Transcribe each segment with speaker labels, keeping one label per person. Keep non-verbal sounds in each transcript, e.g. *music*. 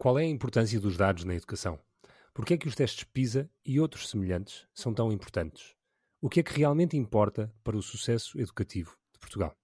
Speaker 1: Qual é a importância dos dados na educação? Por que é que os testes PISA e outros semelhantes são tão importantes? O que é que realmente importa para o sucesso educativo de Portugal?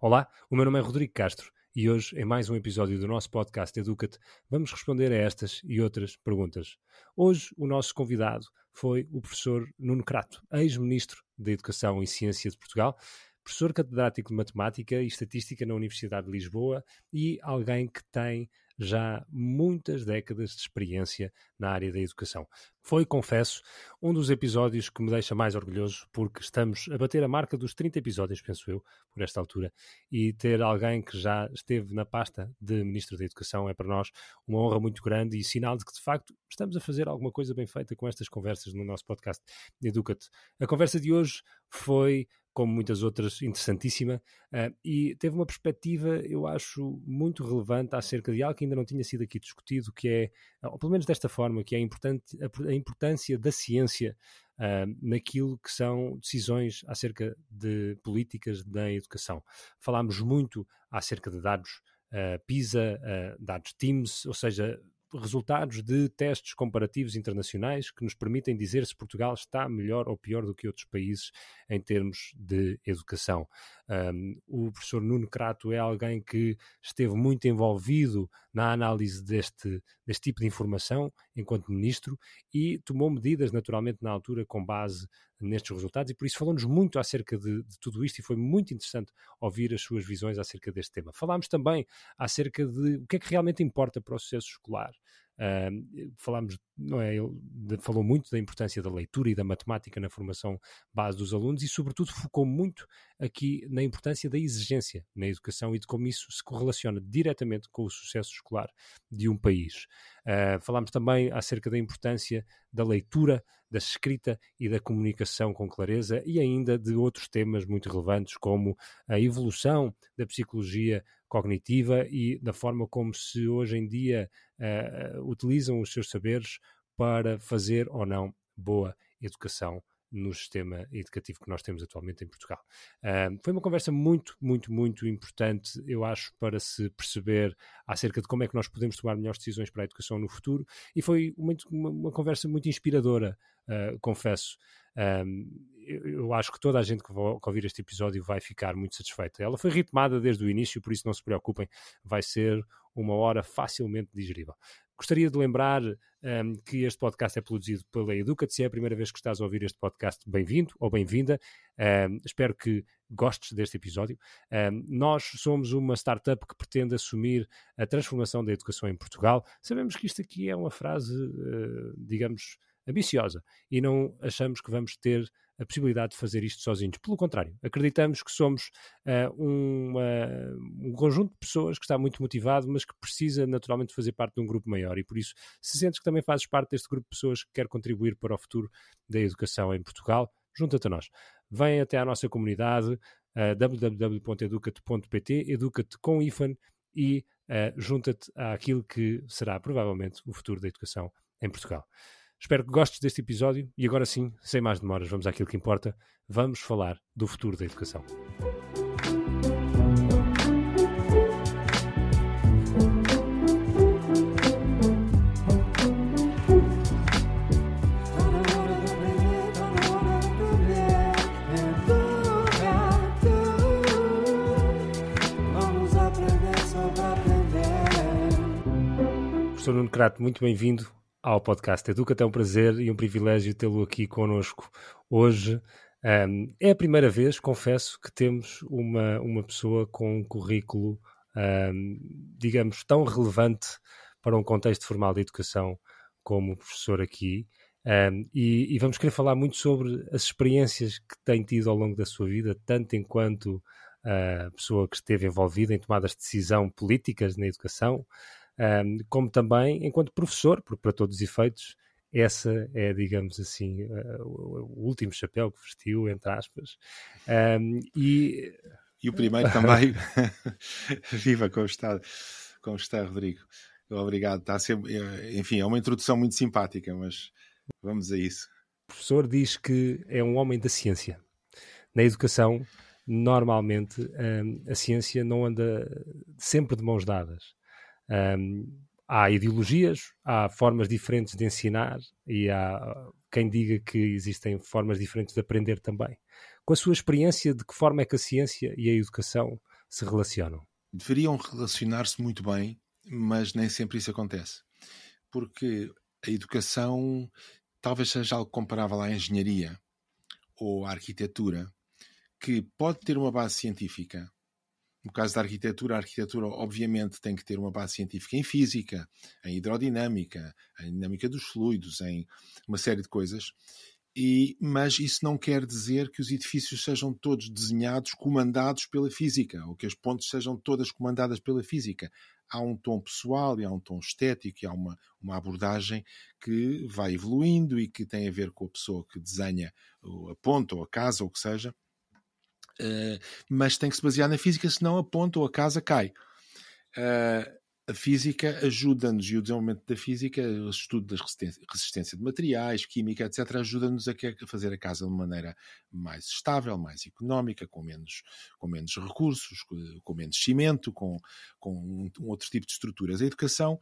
Speaker 1: Olá, o meu nome é Rodrigo Castro e hoje, em mais um episódio do nosso podcast Educate, vamos responder a estas e outras perguntas. Hoje, o nosso convidado foi o professor Nuno Crato, ex-ministro da Educação e Ciência de Portugal, professor catedrático de Matemática e Estatística na Universidade de Lisboa e alguém que tem já muitas décadas de experiência na área da educação. Foi, confesso, um dos episódios que me deixa mais orgulhoso, porque estamos a bater a marca dos 30 episódios, penso eu, por esta altura, e ter alguém que já esteve na pasta de Ministro da Educação é para nós uma honra muito grande e sinal de que, de facto, estamos a fazer alguma coisa bem feita com estas conversas no nosso podcast Educate. A conversa de hoje foi como muitas outras, interessantíssima, uh, e teve uma perspectiva, eu acho, muito relevante acerca de algo que ainda não tinha sido aqui discutido, que é, ou pelo menos desta forma, que é a, importante, a importância da ciência uh, naquilo que são decisões acerca de políticas da educação. Falámos muito acerca de dados uh, PISA, dados TIMS, ou seja, resultados de testes comparativos internacionais que nos permitem dizer se Portugal está melhor ou pior do que outros países em termos de educação. Um, o professor Nuno Crato é alguém que esteve muito envolvido na análise deste, deste tipo de informação enquanto ministro e tomou medidas, naturalmente, na altura, com base nestes resultados, e por isso falou-nos muito acerca de, de, tudo isto e foi muito interessante ouvir as suas visões acerca deste tema. Falámos também acerca de o que é que realmente importa para o sucesso escolar. Uh, falámos, não é, ele falou muito da importância da leitura e da matemática na formação base dos alunos e, sobretudo, focou muito aqui na importância da exigência na educação e de como isso se correlaciona diretamente com o sucesso escolar de um país. Uh, falámos também acerca da importância da leitura, da escrita e da comunicação com clareza e ainda de outros temas muito relevantes, como a evolução da psicologia cognitiva e da forma como se hoje em dia uh, utilizam os seus saberes para fazer ou não boa educação no sistema educativo que nós temos atualmente em Portugal. Uh, foi uma conversa muito, muito, muito importante, eu acho, para se perceber acerca de como é que nós podemos tomar melhores decisões para a educação no futuro e foi uma, uma conversa muito inspiradora, uh, confesso. Um, eu, acho que toda a gente que, vai, que ouvir este episódio vai ficar muito satisfeita. Ela foi ritmada desde o início, por isso não se preocupem, vai ser uma hora facilmente digerível. Gostaria de lembrar um, que este podcast é produzido pela Educat. Se é a primeira vez que estás a ouvir este podcast, bem-vindo ou bem-vinda. Um, espero que gostes deste episódio. Um, nós somos uma startup que pretende assumir a transformação da educação em Portugal. Sabemos que isto aqui é uma frase, uh, digamos, ambiciosa e não achamos que vamos ter a possibilidade de fazer isto sozinhos. Pelo contrário, acreditamos que somos uh, um, uh, um conjunto de pessoas que está muito motivado, mas que precisa naturalmente fazer parte de um grupo maior. E por isso, se sentes que também fazes parte deste grupo de pessoas que quer contribuir para o futuro da educação em Portugal, junta-te a nós. Vem até à nossa comunidade uh, www.educate.pt, educa-te com IFAN e uh, junta-te àquilo que será provavelmente o futuro da educação em Portugal. Espero que gostes deste episódio e agora sim, sem mais demoras, vamos àquilo que importa. Vamos falar do futuro da educação. Professor Nuno Crato, muito bem-vindo ao podcast Educa. É um prazer e um privilégio tê-lo aqui connosco hoje. Um, é a primeira vez, confesso, que temos uma, uma pessoa com um currículo, um, digamos, tão relevante para um contexto formal de educação como o professor aqui. Um, e, e, vamos querer falar muito sobre as experiências que tem tido ao longo da sua vida, tanto enquanto uh, pessoa que esteve envolvida em tomadas de decisão políticas na educação, um, como também enquanto professor, porque para todos os efeitos essa é, digamos assim, uh, o, último chapéu que vestiu, entre aspas. Um, e...
Speaker 2: e o primeiro também. *laughs* Viva como está, como está, Rodrigo. Obrigado. Está sempre, eh, enfim, é uma introdução muito simpática, mas vamos a isso.
Speaker 1: O professor diz que é um homem da ciência. Na educação, normalmente, um, a ciência não anda sempre de mãos dadas. Um, há ideologias, há formas diferentes de ensinar e há quem diga que existem formas diferentes de aprender também. Com a sua experiência, de que forma é que a ciência e a educação se relacionam?
Speaker 2: Deveriam relacionar-se muito bem, mas nem sempre isso acontece. Porque a educação talvez seja algo comparável à engenharia ou à arquitetura, que pode ter uma base científica. No caso da arquitetura, a arquitetura obviamente tem que ter uma base científica em física, em hidrodinâmica, em dinâmica dos fluidos, em uma série de coisas. E, mas isso não quer dizer que os edifícios sejam todos desenhados, comandados pela física, ou que as pontes sejam todas comandadas pela física há um tom pessoal e há um tom estético e há uma, uma abordagem que vai evoluindo e que tem a ver com a pessoa que desenha a ponta ou a casa ou o que seja, uh, mas tem que se basear na física, senão a ponta ou a casa cai. Uh, a física ajuda-nos, e o desenvolvimento da física, o estudo da resistência, de materiais, química, etc., ajuda-nos a, fazer a casa de maneira mais estável, mais económica, com menos, com menos recursos, com, com menos cimento, com, com um, um outro tipo de estruturas. A educação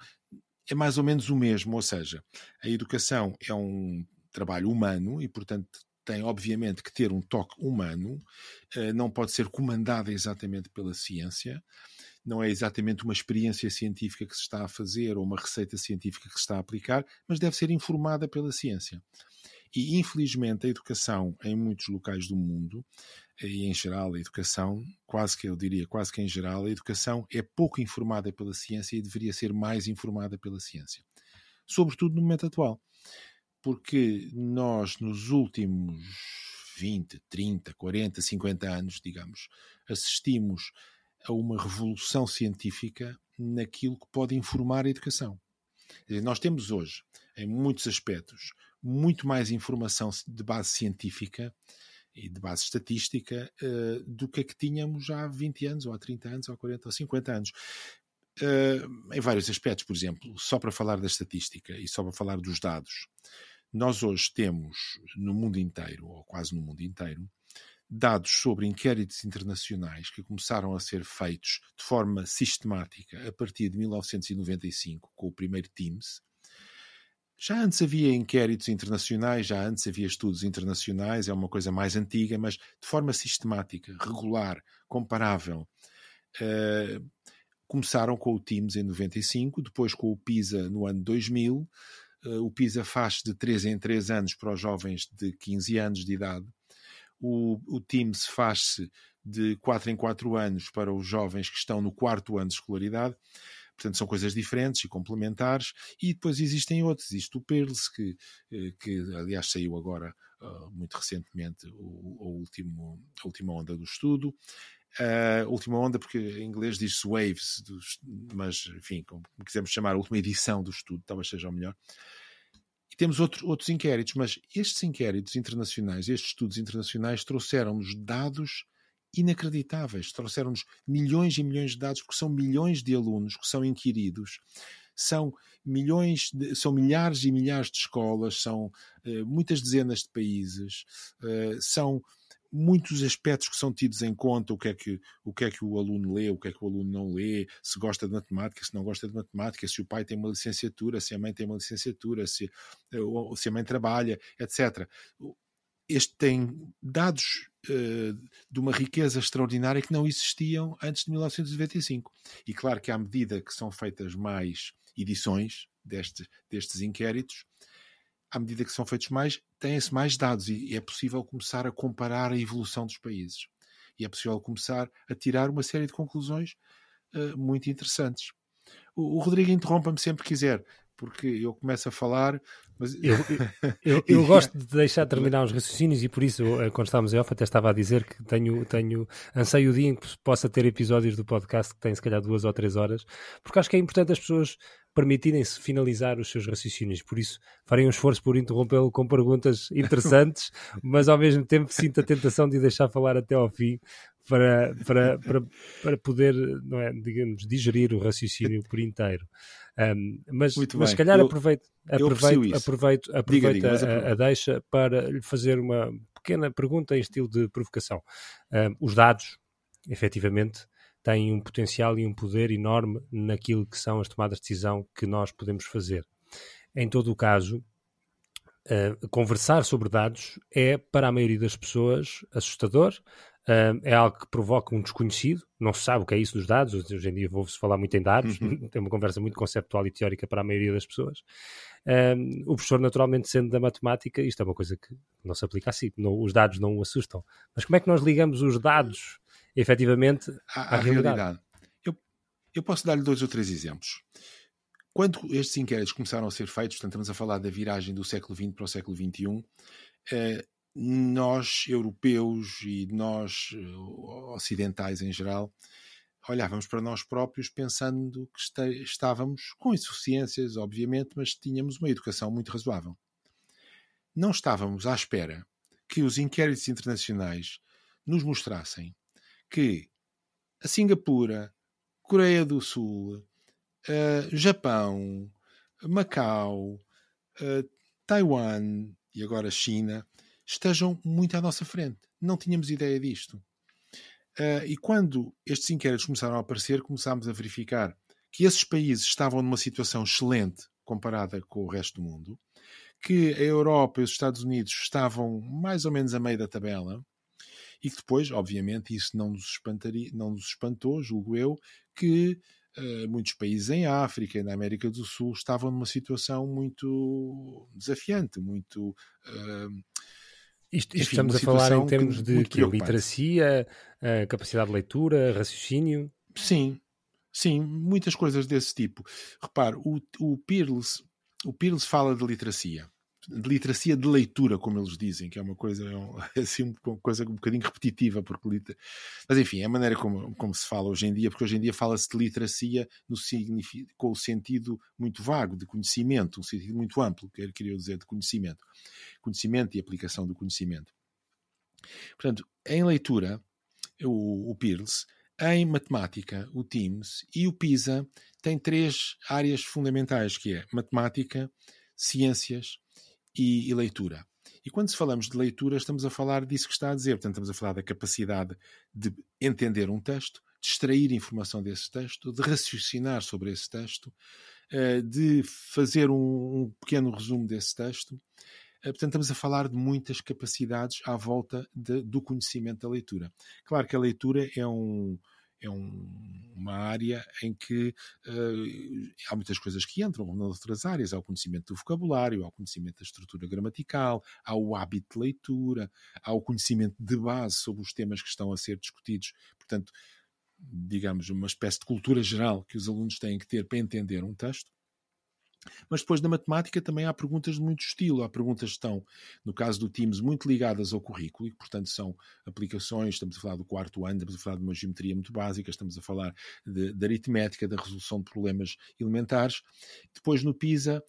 Speaker 2: é mais ou menos o mesmo, ou seja, a educação é um trabalho humano e, portanto, tem obviamente que ter um toque humano, eh, não pode ser comandada exatamente pela ciência, não é exatamente uma experiência científica que se está a fazer ou uma receita científica que se está a aplicar, mas deve ser informada pela ciência. E, infelizmente, a educação em muitos locais do mundo, e em geral a educação, quase que eu diria, quase que em geral, a educação é pouco informada pela ciência e deveria ser mais informada pela ciência. Sobretudo no momento atual. Porque nós, nos últimos 20, 30, 40, 50 anos, digamos, assistimos a uma revolução científica naquilo que pode informar a educação. Nós temos hoje, em muitos aspectos, muito mais informação de base científica e de base estatística uh, do que a que tínhamos há 20 anos, ou há 30 anos, ou há 40 ou 50 anos. Uh, em vários aspectos, por exemplo, só para falar da estatística e só para falar dos dados. Nós hoje temos no mundo inteiro, ou quase no mundo inteiro, dados sobre inquéritos internacionais que começaram a ser feitos de forma sistemática a partir de 1995 com o primeiro TIMS. Já antes havia inquéritos internacionais, já antes havia estudos internacionais, é uma coisa mais antiga, mas de forma sistemática, regular, comparável. Uh, começaram com o TIMS em 95, depois com o PISA no ano 2000. Eh, o PISA faz de 3 em 3 anos para os jovens de 15 anos de idade o, o Teams faz-se de 4 em 4 anos para os jovens que estão no quarto ano de escolaridade. Portanto, são coisas diferentes e complementares. E depois existem outros. Existe o PIRLS, que, eh, que aliás saiu agora uh, muito recentemente, o, o, último, a última onda do estudo. Uh, última onda, porque em inglês diz-se Waves, dos, mas enfim, como quisermos chamar, a última edição do estudo, talvez seja o melhor. Temos outro, outros inquéritos, mas estes inquéritos internacionais, estes estudos internacionais, trouxeram-nos dados inacreditáveis, trouxeram-nos milhões e milhões de dados, porque são milhões de alunos que são inquiridos, são milhões, de, são milhares e milhares de escolas, são uh, muitas dezenas de países, uh, são muitos aspectos que são tidos em conta, o que, é que, o que é que o aluno lê, o que é que o aluno não lê, se gosta de matemática, se não gosta de matemática, se o pai tem uma licenciatura, se a mãe tem uma licenciatura, se, se a mãe trabalha, etc. Este tem dados uh, de uma riqueza extraordinária que não existiam antes de 1995. E claro que à medida que são feitas mais edições destes inquéritos, à medida que são feitos mais, têm-se mais dados e é possível começar a comparar a evolução dos países. E é possível começar a tirar uma série de conclusões uh, muito interessantes. O, o Rodrigo interrompa-me sempre que quiser, porque eu começo a falar. Mas...
Speaker 1: Eu, *laughs* eu, eu gosto de deixar terminar os raciocínios e por isso, eh, quando estávamos em off, até estava a dizer que tenho, tenho anseio o dia em que possa ter episódios do podcast que têm se calhar duas ou três horas, porque acho que é importante as pessoas permitirem-se finalizar os seus raciocínios. Por isso, farei um esforço por interrompê-lo com perguntas *laughs* interessantes, mas ao mesmo tempo sinto a tentação de deixar falar até ao fim para, para, para, para poder, não é, digamos, digerir o raciocínio por inteiro. Um, mas, mas se calhar eu, aproveito, aproveito, aproveito, aproveito diga, diga, a, a, deixa para lhe fazer uma pequena pergunta em estilo de provocação. Um, os dados, efetivamente, têm um potencial e um poder enorme naquilo que são as tomadas de decisão que nós podemos fazer. Em todo o caso, uh, conversar sobre dados é, para a maioria das pessoas, assustador, Uh, é algo que provoca um desconhecido, não se sabe o que é isso dos dados, hoje em dia vou-se falar muito em dados, uhum. *laughs* tem uma conversa muito conceptual e teórica para a maioria das pessoas. Uh, o professor, naturalmente, sendo da matemática, isto é uma coisa que não se aplica assim, não, os dados não o assustam. Mas como é que nós ligamos os dados, efetivamente, à, à, à realidade? realidade?
Speaker 2: Eu, eu posso dar-lhe dois ou três exemplos. Quando estes inquéritos começaram a ser feitos, portanto, estamos a falar da viragem do século XX para o século XXI, uh, nós, europeus e nós, eh, ocidentais em geral, olhávamos para nós próprios pensando que estávamos com insuficiências, obviamente, mas tínhamos uma educação muito razoável. Não estávamos à espera que os inquéritos internacionais nos mostrassem que a Singapura, Coreia do Sul, uh, Japão, Macau, uh, Taiwan e agora China estejam muito à nossa frente. Não tínhamos ideia disto. Uh, e quando estes inquéritos começaram a aparecer, começámos a verificar que esses países estavam numa situação excelente comparada com o resto do mundo, que a Europa e os Estados Unidos estavam mais ou menos a meio da tabela, e que depois, obviamente, isso não nos, espantaria, não nos espantou, julgo eu, que uh, muitos países em África e na América do Sul estavam numa situação muito desafiante, muito. Uh,
Speaker 1: isto, Enfim, estamos a falar em termos de que, literacia, capacidade de leitura, raciocínio?
Speaker 2: Sim, sim, muitas coisas desse tipo. Repare, o, o Pearls, o Pearls fala de literacia de literacia de leitura, como eles dizem, que é uma coisa, é *laughs* assim, uma coisa um bocadinho repetitiva, porque mas enfim, é a maneira como, como se fala hoje em dia, porque hoje em dia fala-se de literacia no com o sentido muito vago de conhecimento, um sentido muito amplo, que queria dizer de conhecimento, conhecimento e aplicação do conhecimento. Portanto, em leitura, o, o Pearls, em matemática, o TIMS e o PISA têm três áreas fundamentais, que é matemática, ciências e, e, leitura. E quando falamos de leitura, estamos a falar disso que está a dizer. Portanto, estamos a falar da capacidade de entender um texto, de extrair informação desse texto, de raciocinar sobre esse texto, eh, de fazer um pequeno resumo desse texto. Eh, portanto, estamos a falar de muitas capacidades à volta de, do conhecimento da leitura. Claro que a leitura é um, é um, uma área em que uh, há muitas coisas que entram nas outras áreas. Há o conhecimento do vocabulário, há o conhecimento da estrutura gramatical, há o hábito de leitura, há o conhecimento de base sobre os temas que estão a ser discutidos. Portanto, digamos, uma espécie de cultura geral que os alunos têm que ter para entender um texto. Mas depois na matemática também há perguntas de muito estilo. Há perguntas que estão, no caso do Teams, muito ligadas ao currículo e, portanto, são aplicações. Estamos a falar do quarto ano, estamos a falar de uma geometria muito básica, estamos a falar de, de aritmética, da resolução de problemas elementares. Depois no PISA,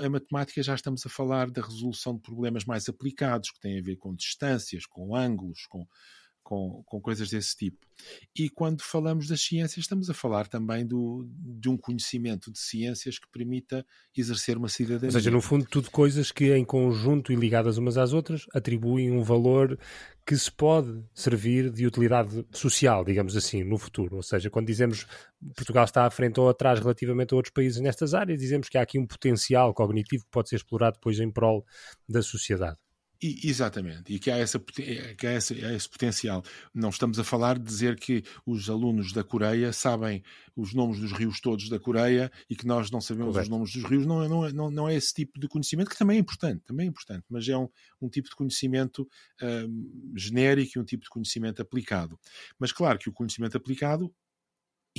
Speaker 2: a matemática já estamos a falar da resolução de problemas mais aplicados, que têm a ver com distâncias, com ângulos, com com, com coisas desse tipo. E quando falamos das ciências, estamos a falar também do, de um conhecimento de ciências que permita exercer uma cidadania.
Speaker 1: Ou seja, no fundo, tudo coisas que em conjunto e ligadas umas às outras atribuem um valor que se pode servir de utilidade social, digamos assim, no futuro. Ou seja, quando dizemos Portugal está à frente ou atrás relativamente a outros países nestas áreas, dizemos que há aqui um potencial cognitivo que pode ser explorado depois em prol da sociedade.
Speaker 2: E, exatamente, e que há, essa, que há esse, há esse potencial. Não estamos a falar de dizer que os alunos da Coreia sabem os nomes dos rios todos da Coreia e que nós não sabemos Correto. os nomes dos rios. Não, é, não, é, não, não é esse tipo de conhecimento, que também é importante, também é importante, mas é um, um tipo de conhecimento uh, genérico e um tipo de conhecimento aplicado. Mas claro que o conhecimento aplicado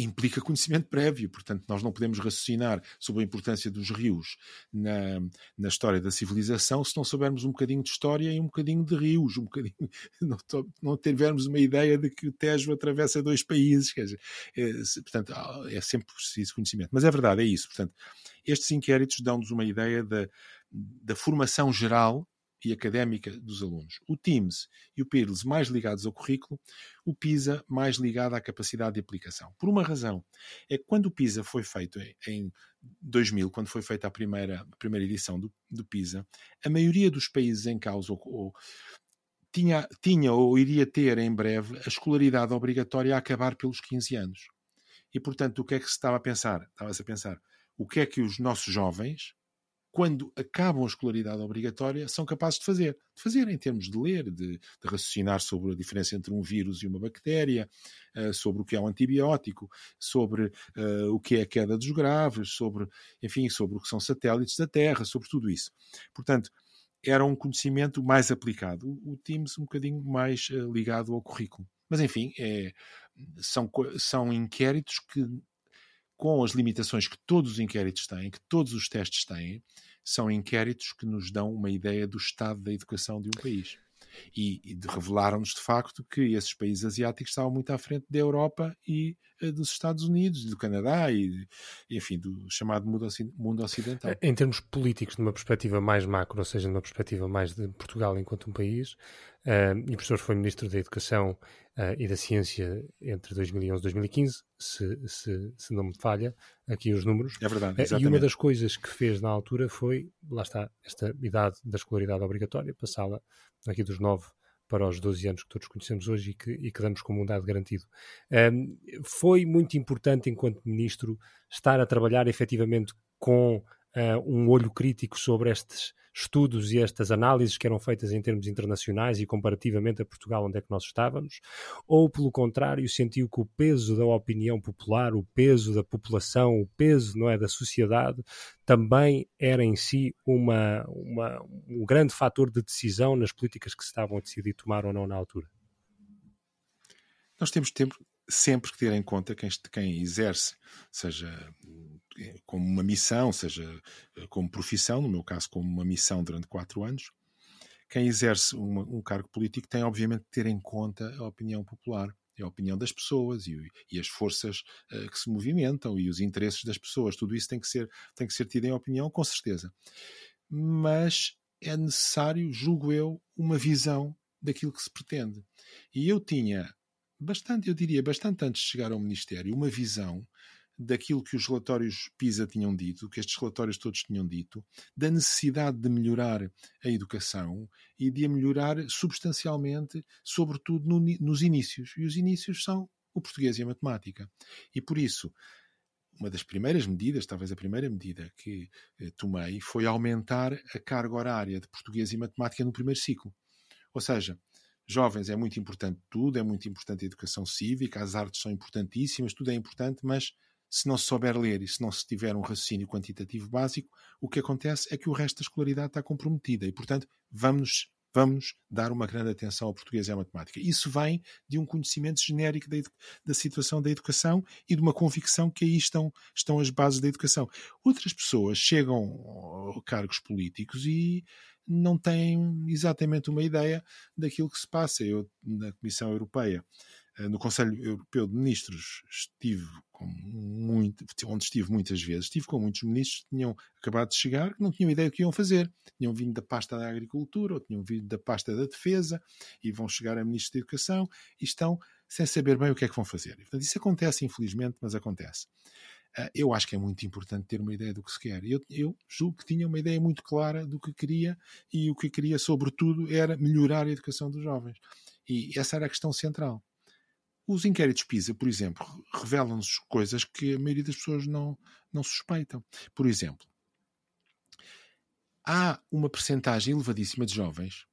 Speaker 2: implica conhecimento prévio, portanto, nós não podemos raciocinar sobre a importância dos rios na, na história da civilização se não soubermos um bocadinho de história e um bocadinho de rios, um bocadinho, *laughs* não, não tivermos uma ideia de que o Tejo atravessa dois países, quer dizer, é, portanto, é sempre preciso conhecimento. Mas é verdade, é isso, portanto, estes inquéritos dão-nos uma ideia da, da formação geral e académica dos alunos. O TIMS e o PIRLS mais ligados ao currículo, o PISA mais ligado à capacidade de aplicação. Por uma razão, é que quando o PISA foi feito em 2000, quando foi feita a primeira, a primeira edição do, do PISA, a maioria dos países em causa ou, ou, tinha, tinha ou iria ter em breve a escolaridade obrigatória a acabar pelos 15 anos. E, portanto, o que é que se estava a pensar? Estava-se a pensar o que é que os nossos jovens, quando acabam a escolaridade obrigatória, são capazes de fazer. De fazer em termos de ler, de, de raciocinar sobre a diferença entre um vírus e uma bactéria, uh, sobre o que é um antibiótico, sobre uh, o que é a queda dos graves, sobre, enfim, sobre o que são satélites da Terra, sobre tudo isso. Portanto, era um conhecimento mais aplicado. O, o Teams um bocadinho mais uh, ligado ao currículo. Mas, enfim, é, são, são inquéritos que com as limitações que todos os inquéritos têm, que todos os testes têm, são inquéritos que nos dão uma ideia do estado da educação de um país. E, e revelaram-nos de facto que esses países asiáticos estavam muito à frente da Europa e dos Estados Unidos, do Canadá e, enfim, do chamado mundo ocidental.
Speaker 1: Em termos políticos, numa perspectiva mais macro, ou seja, numa perspectiva mais de Portugal enquanto um país, uh, e o professor foi Ministro da Educação uh, e da Ciência entre 2011 e 2015, se, se, se, não me falha aqui os números.
Speaker 2: É verdade, exatamente.
Speaker 1: E uma das coisas que fez na altura foi, lá está, esta idade da escolaridade obrigatória, passá-la aqui dos 9 para os 12 anos que todos conhecemos hoje e que, e que damos como um dado garantido. Um, foi muito importante, enquanto Ministro, estar a trabalhar efetivamente com uh, um olho crítico sobre estes estudos e estas análises que eram feitas em termos internacionais e comparativamente a Portugal, onde é que nós estávamos, ou pelo contrário, sentiu que o peso da opinião popular, o peso da população, o peso não é da sociedade, também era em si uma, uma um grande fator de decisão nas políticas que se estavam a decidir tomar ou não na altura.
Speaker 2: Nós temos tempo, sempre que ter em conta quem, quem exerce, seja como uma missão, seja eh, como profissão, no meu caso como uma missão durante quatro anos, quem exerce uma, um cargo político tem obviamente de ter em conta a opinião popular, a opinião das pessoas e, e as forças uh, que se movimentam e os interesses das pessoas. Tudo isso tem que ser, tem que ser tido em opinião, com certeza. Mas é necessário, julgo eu, uma visão daquilo que se pretende. E eu tinha bastante, eu diria, bastante antes de chegar ao Ministério, uma visão daquilo que os relatórios PISA tinham dito, que estes relatórios todos tinham dito, da necessidade de melhorar a educação e de a melhorar substancialmente, sobretudo no, nos inícios. E os inícios são o português e a matemática. E por isso, uma das primeiras medidas, talvez a primeira medida que eh, tomei, foi aumentar a carga horária de português e matemática no primeiro ciclo. Ou seja, jovens é muito importante tudo, é muito importante a educação cívica, as artes são importantíssimas, tudo é importante, mas se não se souber ler e se não se tiver um raciocínio quantitativo básico, o que acontece é que o resto da escolaridade está comprometida e, portanto, vamos vamos dar uma grande atenção ao português e à matemática. Isso vem de um conhecimento genérico da, da, situação da educação e de uma convicção que aí estão, estão as bases da educação. Outras pessoas chegam a cargos políticos e não têm exatamente uma ideia daquilo que se passa. Eu, na Comissão Europeia, no Conselho Europeu de Ministros estive muito, onde estive muitas vezes, estive com muitos ministros que tinham acabado de chegar, que não tinham ideia do que iam fazer. Tinham vindo da pasta da Agricultura ou tinham vindo da pasta da Defesa e vão chegar a ministros da Educação e estão sem saber bem o que é que vão fazer. Portanto, isso acontece, infelizmente, mas acontece. Eh, eu acho que é muito importante ter uma ideia do que se quer. Eu, eu julgo que tinha uma ideia muito clara do que queria e o que queria, sobretudo, era melhorar a educação dos jovens. E essa era a questão central. Os inquéritos PISA, por exemplo, revelam-nos coisas que a maioria das pessoas não, não suspeitam. Por exemplo, há uma percentagem elevadíssima de jovens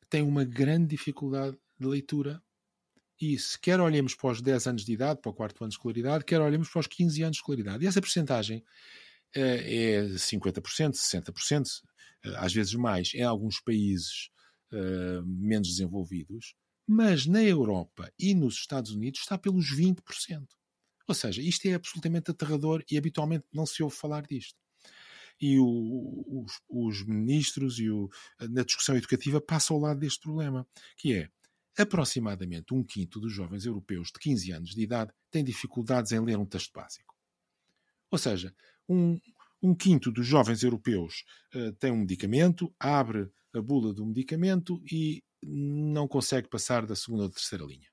Speaker 2: que têm uma grande dificuldade de leitura. E se quer olhemos para os 10 anos de idade, para o quarto ano de escolaridade, quer olhemos para os 15 anos de escolaridade. E essa percentagem é 50%, 60%, às vezes mais, em alguns países uh, menos desenvolvidos, mas na Europa e nos Estados Unidos está pelos 20%. Ou seja, isto é absolutamente aterrador e habitualmente não se ouve falar disto. E o, os, os, ministros e o, na discussão educativa passam ao lado deste problema, que é aproximadamente um quinto dos jovens europeus de 15 anos de idade têm dificuldades em ler um texto básico. Ou seja, um, um quinto dos jovens europeus uh, tem um medicamento, abre a bula do medicamento e não consegue passar da segunda ou terceira linha.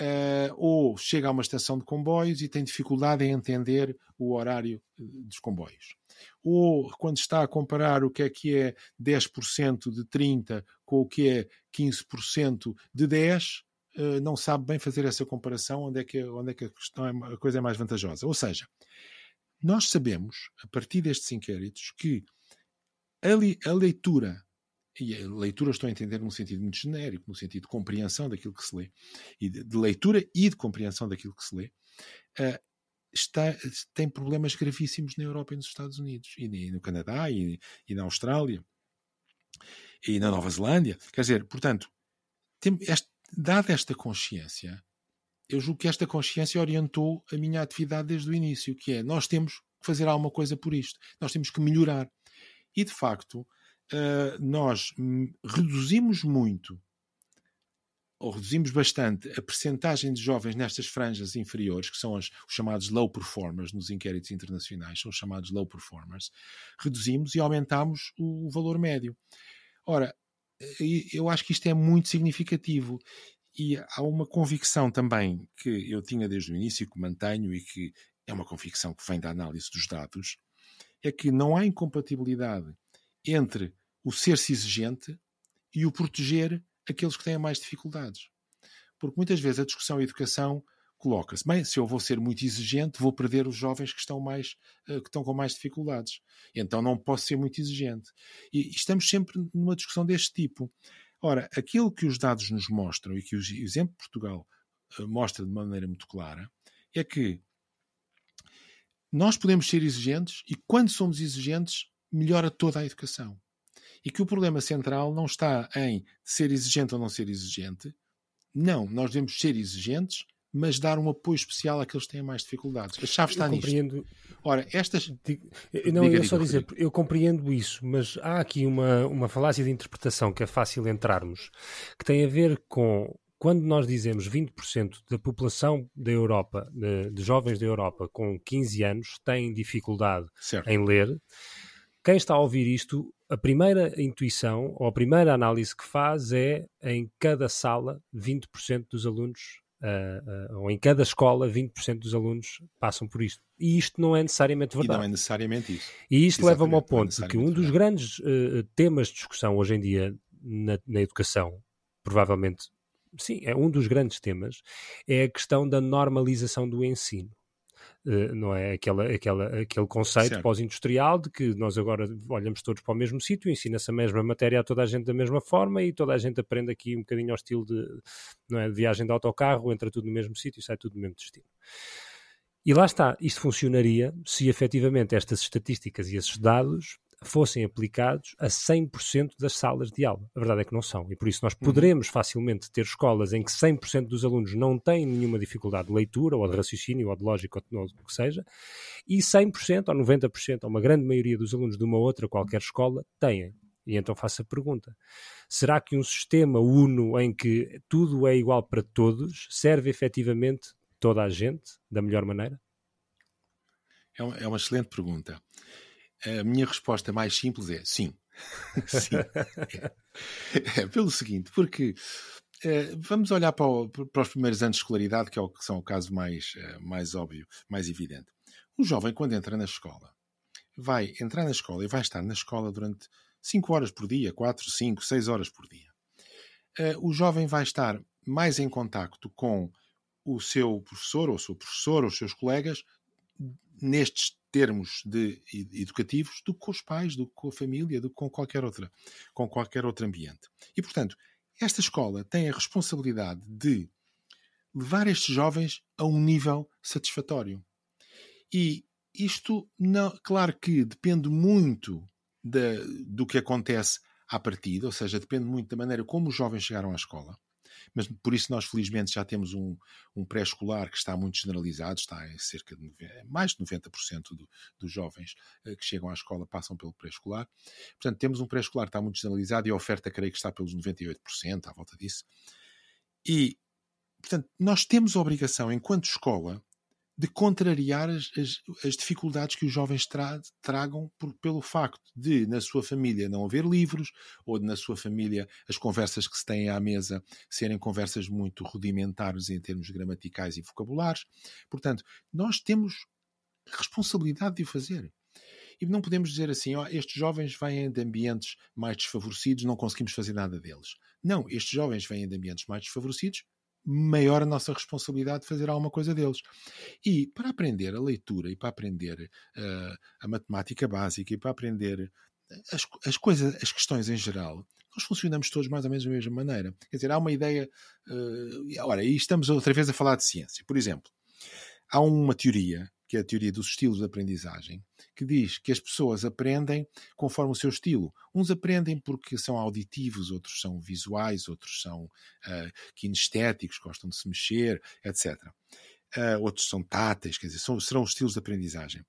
Speaker 2: Uh, ou chega a uma estação de comboios e tem dificuldade em entender o horário eh, dos comboios. Ou quando está a comparar o que é que é 10% de 30 com o que é 15% de 10, uh, não sabe bem fazer essa comparação, onde é que, onde é que a, questão é, a coisa é mais vantajosa. Ou seja, nós sabemos, a partir destes inquéritos, que a, li, a leitura e a leitura estou a entender num sentido muito genérico, no sentido de compreensão daquilo que se lê, e de, de leitura e de compreensão daquilo que se lê, uh, está, tem problemas gravíssimos na Europa e nos Estados Unidos, e, e no Canadá, e, e, na Austrália, e na Nova Zelândia. Quer dizer, portanto, tem, este, dada esta consciência, eu julgo que esta consciência orientou a minha atividade desde o início, que é nós temos que fazer alguma coisa por isto, nós temos que melhorar. E de facto, uh, nós reduzimos muito, ou reduzimos bastante, a percentagem de jovens nestas franjas inferiores, que são as, os chamados low performers nos inquéritos internacionais, são os chamados low performers, reduzimos e aumentamos o, o valor médio. Ora, eu acho que isto é muito significativo e há uma convicção também que eu tinha desde o início, que mantenho e que é uma convicção que vem da análise dos dados, é que não há incompatibilidade entre o ser-se exigente e o proteger aqueles que têm mais dificuldades. Porque muitas vezes a discussão e a educação coloca-se, bem, se eu vou ser muito exigente, vou perder os jovens que estão, mais, eh, que estão com mais dificuldades. Então não posso ser muito exigente. E estamos sempre numa discussão deste tipo. Ora, aquilo que os dados nos mostram e que o exemplo de Portugal eh, mostra de maneira muito clara é que nós podemos ser exigentes e quando somos exigentes melhora toda a educação. E que o problema central não está em ser exigente ou não ser exigente. Não, nós devemos ser exigentes, mas dar um apoio especial àqueles que têm mais dificuldades. A chave está eu compreendo... nisto. Ora, estas.
Speaker 1: Não, diga, eu só dizer, eu compreendo isso, mas há aqui uma, uma falácia de interpretação que é fácil entrarmos, que tem a ver com quando nós dizemos 20% da população da Europa, de, de, jovens da Europa com 15 anos, têm dificuldade certo. em ler, quem está a ouvir isto, a primeira intuição ou a primeira análise que faz é em cada sala 20% dos alunos, uh, uh, ou em cada escola 20% dos alunos passam por isto. E isto não é necessariamente verdade.
Speaker 2: E não é necessariamente isso.
Speaker 1: E isto leva-me ao é ponto é que um dos verdade. grandes uh, temas de discussão hoje em dia na, na educação, provavelmente, sim, é um dos grandes temas, é a questão da normalização do ensino. Eh, não é? Aquela, aquela, aquele conceito pós-industrial de que nós agora olhamos todos para o mesmo sítio, ensina-se a mesma matéria a toda a gente da mesma forma e toda a gente aprende aqui um bocadinho ao estilo de, não é, de viagem de autocarro, entra tudo no mesmo sítio e sai tudo do mesmo destino. E lá está, isto funcionaria se efetivamente estas estatísticas e esses dados fossem aplicados a 100% das salas de aula. A verdade é que não são. E por isso nós uhum. poderemos uhum. facilmente ter escolas em que 100% dos alunos não têm nenhuma dificuldade de leitura, ou de raciocínio, ou de lógica, ou o que seja, e 100% ou 90%, ou uma grande maioria dos alunos de uma outra qualquer escola têm. E então faço a pergunta: será que um sistema uno em que tudo é igual para todos serve efetivamente toda a gente da melhor maneira?
Speaker 2: É é uma excelente pergunta. A minha resposta mais simples é sim. *laughs* sim. É. é. pelo seguinte, porque é, vamos olhar para, o, para, os primeiros anos de escolaridade, que, é o, que são o caso mais, é, mais óbvio, mais evidente. Um jovem, quando entra na escola, vai entrar na escola e vai estar na escola durante 5 horas por dia, 4, 5, 6 horas por dia. É, o jovem vai estar mais em contacto com o seu professor, ou o seu professor, ou os seus colegas, nestes termos de educativos do que com os pais, do que com a família, do que com qualquer outra, com qualquer outro ambiente. E portanto, esta escola tem a responsabilidade de levar estes jovens a um nível satisfatório. E isto, não, claro que depende muito da, do que acontece à partida, ou seja, depende muito da maneira como os jovens chegaram à escola mas por isso nós felizmente já temos um, um pré-escolar que está muito generalizado, está em cerca de mais de 90% do, dos jovens uh, que chegam à escola passam pelo pré-escolar. Portanto, temos um pré-escolar que está muito generalizado e a oferta creio que está pelos 98%, à volta disso. E, portanto, nós temos a obrigação, enquanto escola, de contrariar as, as, as, dificuldades que os jovens tra tragam por, pelo facto de, na sua família, não haver livros, ou de, na sua família, as conversas que se têm à mesa serem conversas muito rudimentares em termos gramaticais e vocabulares. Portanto, nós temos responsabilidade de o fazer. E não podemos dizer assim, ó, estes jovens vêm de ambientes mais desfavorecidos, não conseguimos fazer nada deles. Não, estes jovens vêm de ambientes mais desfavorecidos, maior a nossa responsabilidade de fazer alguma coisa deles. E para aprender a leitura e para aprender uh, a matemática básica e para aprender as, as coisas, as questões em geral, nós funcionamos todos mais ou menos da mesma maneira. Quer dizer, há uma ideia. Uh, ora, e estamos outra vez a falar de ciência. Por exemplo, há uma teoria, que é a teoria dos estilos de aprendizagem, que diz que as pessoas aprendem conforme o seu estilo. Uns aprendem porque são auditivos, outros são visuais, outros são uh, kinestéticos, gostam de se mexer, etc. Uh, outros são táteis, quer dizer, são, serão os estilos de aprendizagem.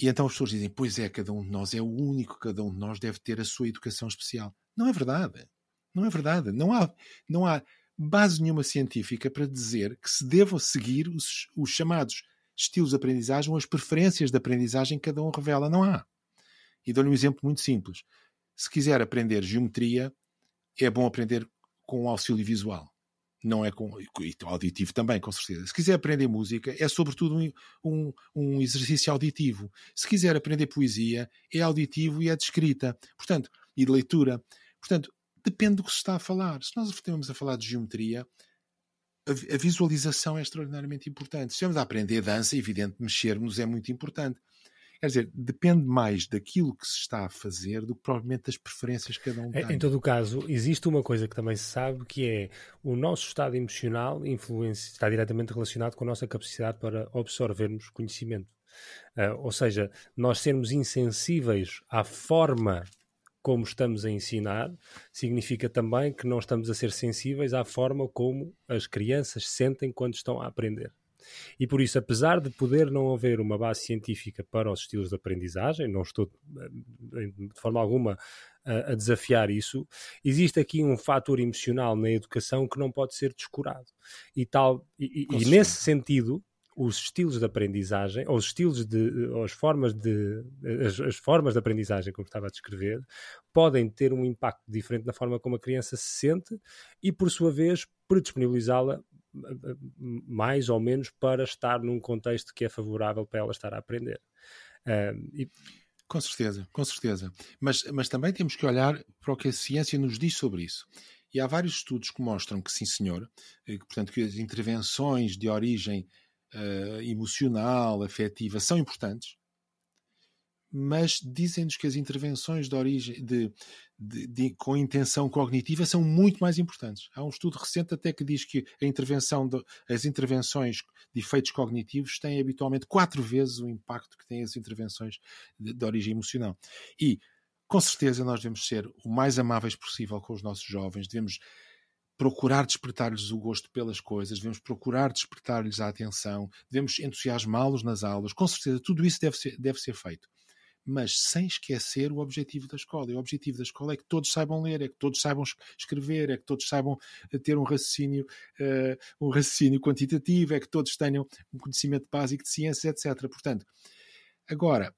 Speaker 2: E então as pessoas dizem: Pois é, cada um de nós é o único, cada um de nós deve ter a sua educação especial. Não é verdade. Não é verdade. Não há, não há base nenhuma científica para dizer que se devam seguir os, os chamados estilos de aprendizagem ou as preferências de aprendizagem que cada um revela. Não há. E dou-lhe um exemplo muito simples. Se quiser aprender geometria, é bom aprender com auxílio visual não é com e auditivo também, com certeza. Se quiser aprender música, é sobretudo um, um, um, exercício auditivo. Se quiser aprender poesia, é auditivo e é de escrita, portanto, e de leitura. Portanto, depende do que se está a falar. Se nós estamos a falar de geometria, a, a visualização é extraordinariamente importante. Se estamos a aprender dança, é evidente, mexermos é muito importante. Quer dizer, depende mais daquilo que se está a fazer do que provavelmente das preferências que cada um tem.
Speaker 1: Em todo o caso, existe uma coisa que também se sabe que é o nosso estado emocional influencia, está diretamente relacionado com a nossa capacidade para absorvermos conhecimento. Uh, ou seja, nós sermos insensíveis à forma como estamos a ensinar, significa também que não estamos a ser sensíveis à forma como as crianças sentem quando estão a aprender. E por isso, apesar de poder não haver uma base científica para os estilos de aprendizagem, não estou eh, de forma alguma a, desafiar isso, existe aqui um fator emocional na educação que não pode ser descurado. E, tal, e, e nesse sentido, os estilos de aprendizagem, ou os estilos de, ou as formas de, as, as, formas de aprendizagem, como estava a descrever, podem ter um impacto diferente na forma como a criança se sente e, por sua vez, predisponibilizá-la mais ou menos para estar num contexto que é favorável para ela estar a aprender.
Speaker 2: E... Com certeza, com certeza. Mas, mas também temos que olhar para o que a ciência nos diz sobre isso. E há vários estudos que mostram que sim, senhor, que, portanto, que as intervenções de origem uh, emocional, afetiva, são importantes, mas dizem-nos que as intervenções de origem de, de, de, com intenção cognitiva são muito mais importantes. Há um estudo recente até que diz que a intervenção de, as intervenções de efeitos cognitivos têm habitualmente quatro vezes o impacto que têm as intervenções de, origem emocional. E com certeza nós devemos ser o mais amáveis possível com os nossos jovens, devemos procurar despertar-lhes o gosto pelas coisas, devemos procurar despertar-lhes a atenção, devemos entusiasmá-los nas aulas. Com certeza, tudo isso deve ser, deve ser feito mas sem esquecer o objetivo da escola. E o objetivo da escola é que todos saibam ler, é que todos saibam escrever, é que todos saibam eh, ter um raciocínio, uh, um raciocínio quantitativo, é que todos tenham um conhecimento básico de ciências, etc. Portanto, agora,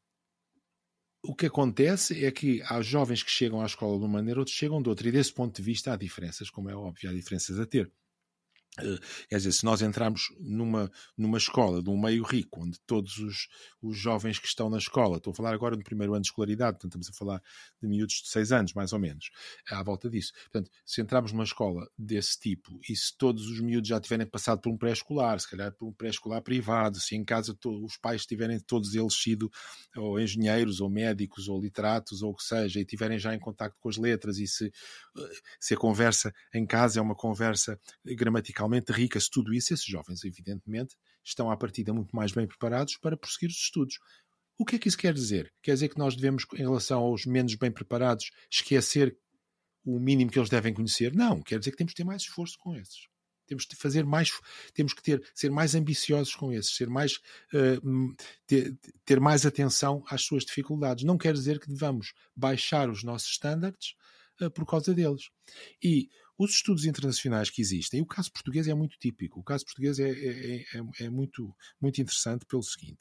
Speaker 2: o que acontece é que há jovens que chegam à escola de uma maneira, outros chegam de outra, e desse ponto de vista há diferenças, como é óbvio, há diferenças a ter. Eh, quer dizer, se nós entrarmos numa, numa escola de um meio rico, onde todos os, os jovens que estão na escola, estou a falar agora no primeiro ano de escolaridade, portanto estamos a falar de miúdos de 6 anos, mais ou menos, à volta disso. Portanto, se entrarmos numa escola desse tipo e se todos os miúdos já tiverem passado por um pré-escolar, se calhar por um pré-escolar privado, se em casa os pais tiverem todos eles sido ou engenheiros, ou médicos, ou literatos, ou o que seja, e tiverem já em contato com as letras, e se, eh, se a conversa em casa é uma conversa gramatical realmente rica, se tudo isso, esses jovens, evidentemente, estão à partida muito mais bem preparados para prosseguir os estudos. O que é que isso quer dizer? Quer dizer que nós devemos, em relação aos menos bem preparados, esquecer o mínimo que eles devem conhecer? Não, quer dizer que temos que ter mais esforço com esses. Temos de fazer mais, temos que ter, ser mais ambiciosos com esses, ser mais, uh, ter, ter mais atenção às suas dificuldades. Não quer dizer que devamos baixar os nossos estándares uh, por causa deles. E os estudos internacionais que existem, o caso português é muito típico, o caso português é, é, é, é muito, muito interessante pelo seguinte.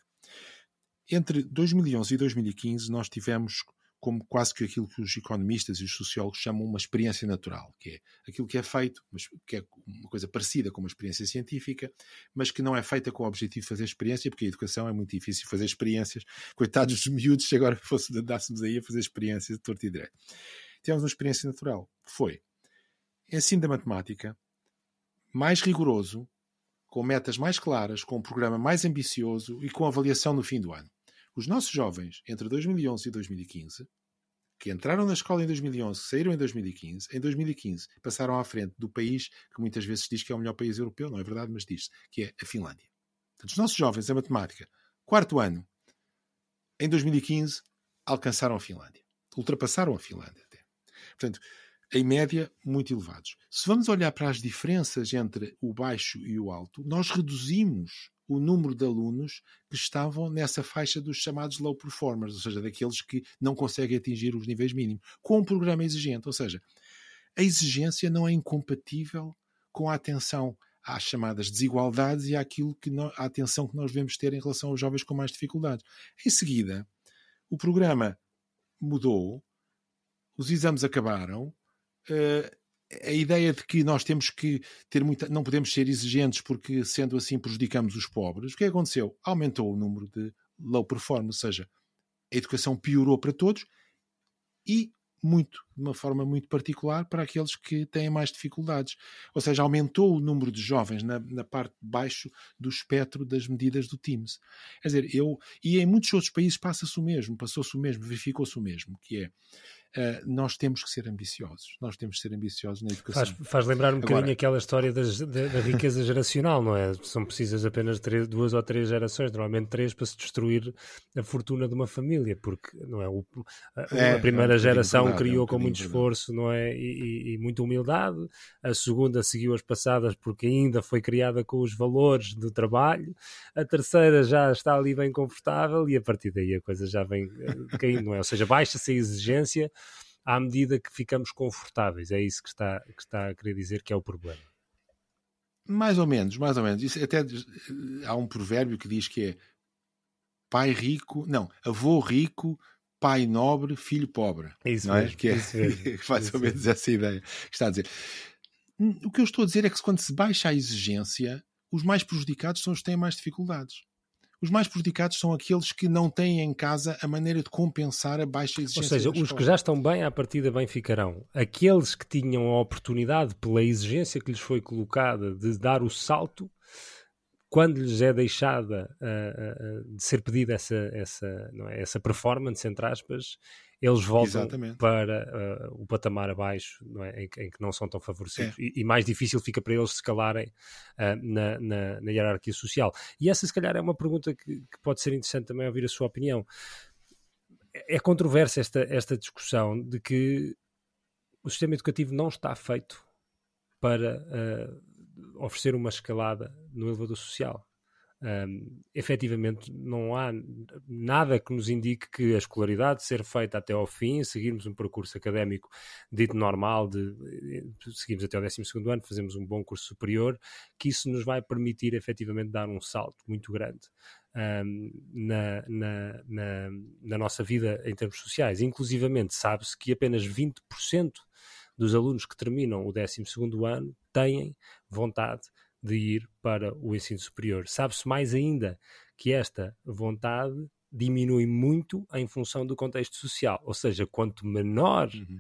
Speaker 2: Entre 2011 e 2015 nós tivemos como quase que aquilo que os economistas e os sociólogos chamam uma experiência natural, que é aquilo que é feito, mas que é uma coisa parecida com uma experiência científica, mas que não é feita com o objetivo de fazer experiência, porque a educação é muito difícil fazer experiências. Coitados dos miúdos, se agora fosse, andássemos aí a fazer experiências de torto e direito. Temos uma experiência natural, que foi ensino da matemática, mais rigoroso, com metas mais claras, com um programa mais ambicioso e com avaliação no fim do ano. Os nossos jovens, entre 2011 e 2015, que entraram na escola em 2011, saíram em 2015, em 2015 passaram à frente do país que muitas vezes diz que é o melhor país europeu, não é verdade, mas diz que é a Finlândia. Portanto, os nossos jovens em matemática, quarto ano, em 2015, alcançaram a Finlândia. Ultrapassaram a Finlândia até. Portanto, em média, muito elevados. Se vamos olhar para as diferenças entre o baixo e o alto, nós reduzimos o número de alunos que estavam nessa faixa dos chamados low performers, ou seja, daqueles que não conseguem atingir os níveis mínimos, com um programa exigente. Ou seja, a exigência não é incompatível com a atenção às chamadas desigualdades e àquilo que nós, à atenção que nós devemos ter em relação aos jovens com mais dificuldades. Em seguida, o programa mudou, os exames acabaram, a ideia de que nós temos que ter muita, não podemos ser exigentes porque sendo assim prejudicamos os pobres. O que aconteceu? Aumentou o número de low performance, ou seja, a educação piorou para todos e muito, de uma forma muito particular, para aqueles que têm mais dificuldades. Ou seja, aumentou o número de jovens na, na parte de baixo do espectro das medidas do TIMS. Quer dizer, eu, e em muitos outros países passa-se o mesmo, passou-se o mesmo, verificou-se o mesmo, que é Uh, nós temos que ser ambiciosos. Nós temos que ser ambiciosos na educação.
Speaker 1: Faz, faz lembrar um Agora, bocadinho aquela história das, da, da, riqueza geracional, não é? São precisas apenas três, duas ou três gerações, normalmente três, para se destruir a fortuna de uma família, porque não é? O, a, é, a primeira é um geração verdade, criou é um com muito verdade. esforço não é? E, e, e, muita humildade, a segunda seguiu as passadas porque ainda foi criada com os valores do trabalho, a terceira já está ali bem confortável e a partir daí a coisa já vem eh, caindo, não é? Ou seja, baixa-se a exigência à medida que ficamos confortáveis. É isso que está, que está a querer dizer que é o problema.
Speaker 2: Mais ou menos, mais ou menos. Isso até há um provérbio que diz que é pai rico, não, avô rico, pai nobre, filho pobre.
Speaker 1: É isso
Speaker 2: não
Speaker 1: mesmo,
Speaker 2: é? *laughs* Que é mais ou menos essa ideia que está a dizer. Hum, o que eu estou a dizer é que quando se baixa a exigência, os mais prejudicados são os que têm mais dificuldades. Os mais prejudicados são aqueles que não têm em casa a maneira de compensar a baixa exigência.
Speaker 1: Ou seja, os que já estão bem, à partida bem ficarão. Aqueles que tinham a oportunidade, pela exigência que lhes foi colocada, de dar o salto, quando lhes é deixada uh, uh, de ser pedida essa, essa, não é, essa performance, entre aspas, eles voltam Exatamente. para uh, o patamar abaixo é? em, em, que não são tão favorecidos é. e, e, mais difícil fica para eles se calarem uh, na, na, na, hierarquia social. E essa, se calhar, é uma pergunta que, que, pode ser interessante também ouvir a sua opinião. É, é controversa esta, esta discussão de que o sistema educativo não está feito para uh, oferecer uma escalada no elevador social. Um, efetivamente não há nada que nos indique que a escolaridade ser feita até ao fim, seguirmos um percurso académico dito normal, de, seguimos até ao 12 ano, fazemos um bom curso superior, que isso nos vai permitir efetivamente dar um salto muito grande um, na, na, na, na nossa vida em termos sociais. Inclusivamente, sabe-se que apenas 20% dos alunos que terminam o 12 ano têm vontade de ir para o ensino superior. Sabe-se mais ainda que esta vontade diminui muito em função do contexto social, ou seja, quanto menor uhum.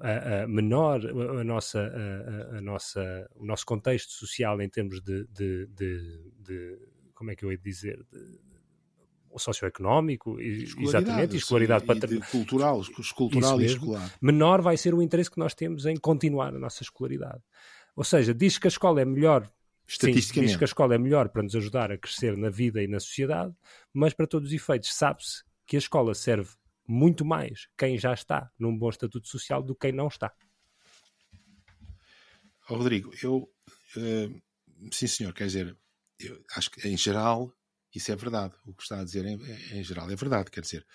Speaker 1: a, a, menor a nossa, a, a, nossa, o nosso contexto social em termos de, de, de, de como é que eu ia dizer, de, socioeconómico, exatamente, e escolaridade
Speaker 2: sim, cultural, cultural e escolar.
Speaker 1: Menor vai ser o interesse que nós temos em continuar a nossa escolaridade. Ou seja, diz que a escola é melhor Estatisticamente. Sim, diz que a escola é melhor para nos ajudar a crescer na vida e na sociedade, mas para todos os efeitos sabe-se que a escola serve muito mais quem já está num bom estatuto social do que quem não está.
Speaker 2: Rodrigo, eu uh, sim senhor, quer dizer, acho que em geral isso é verdade. O que está a dizer em, em geral é verdade, quer dizer,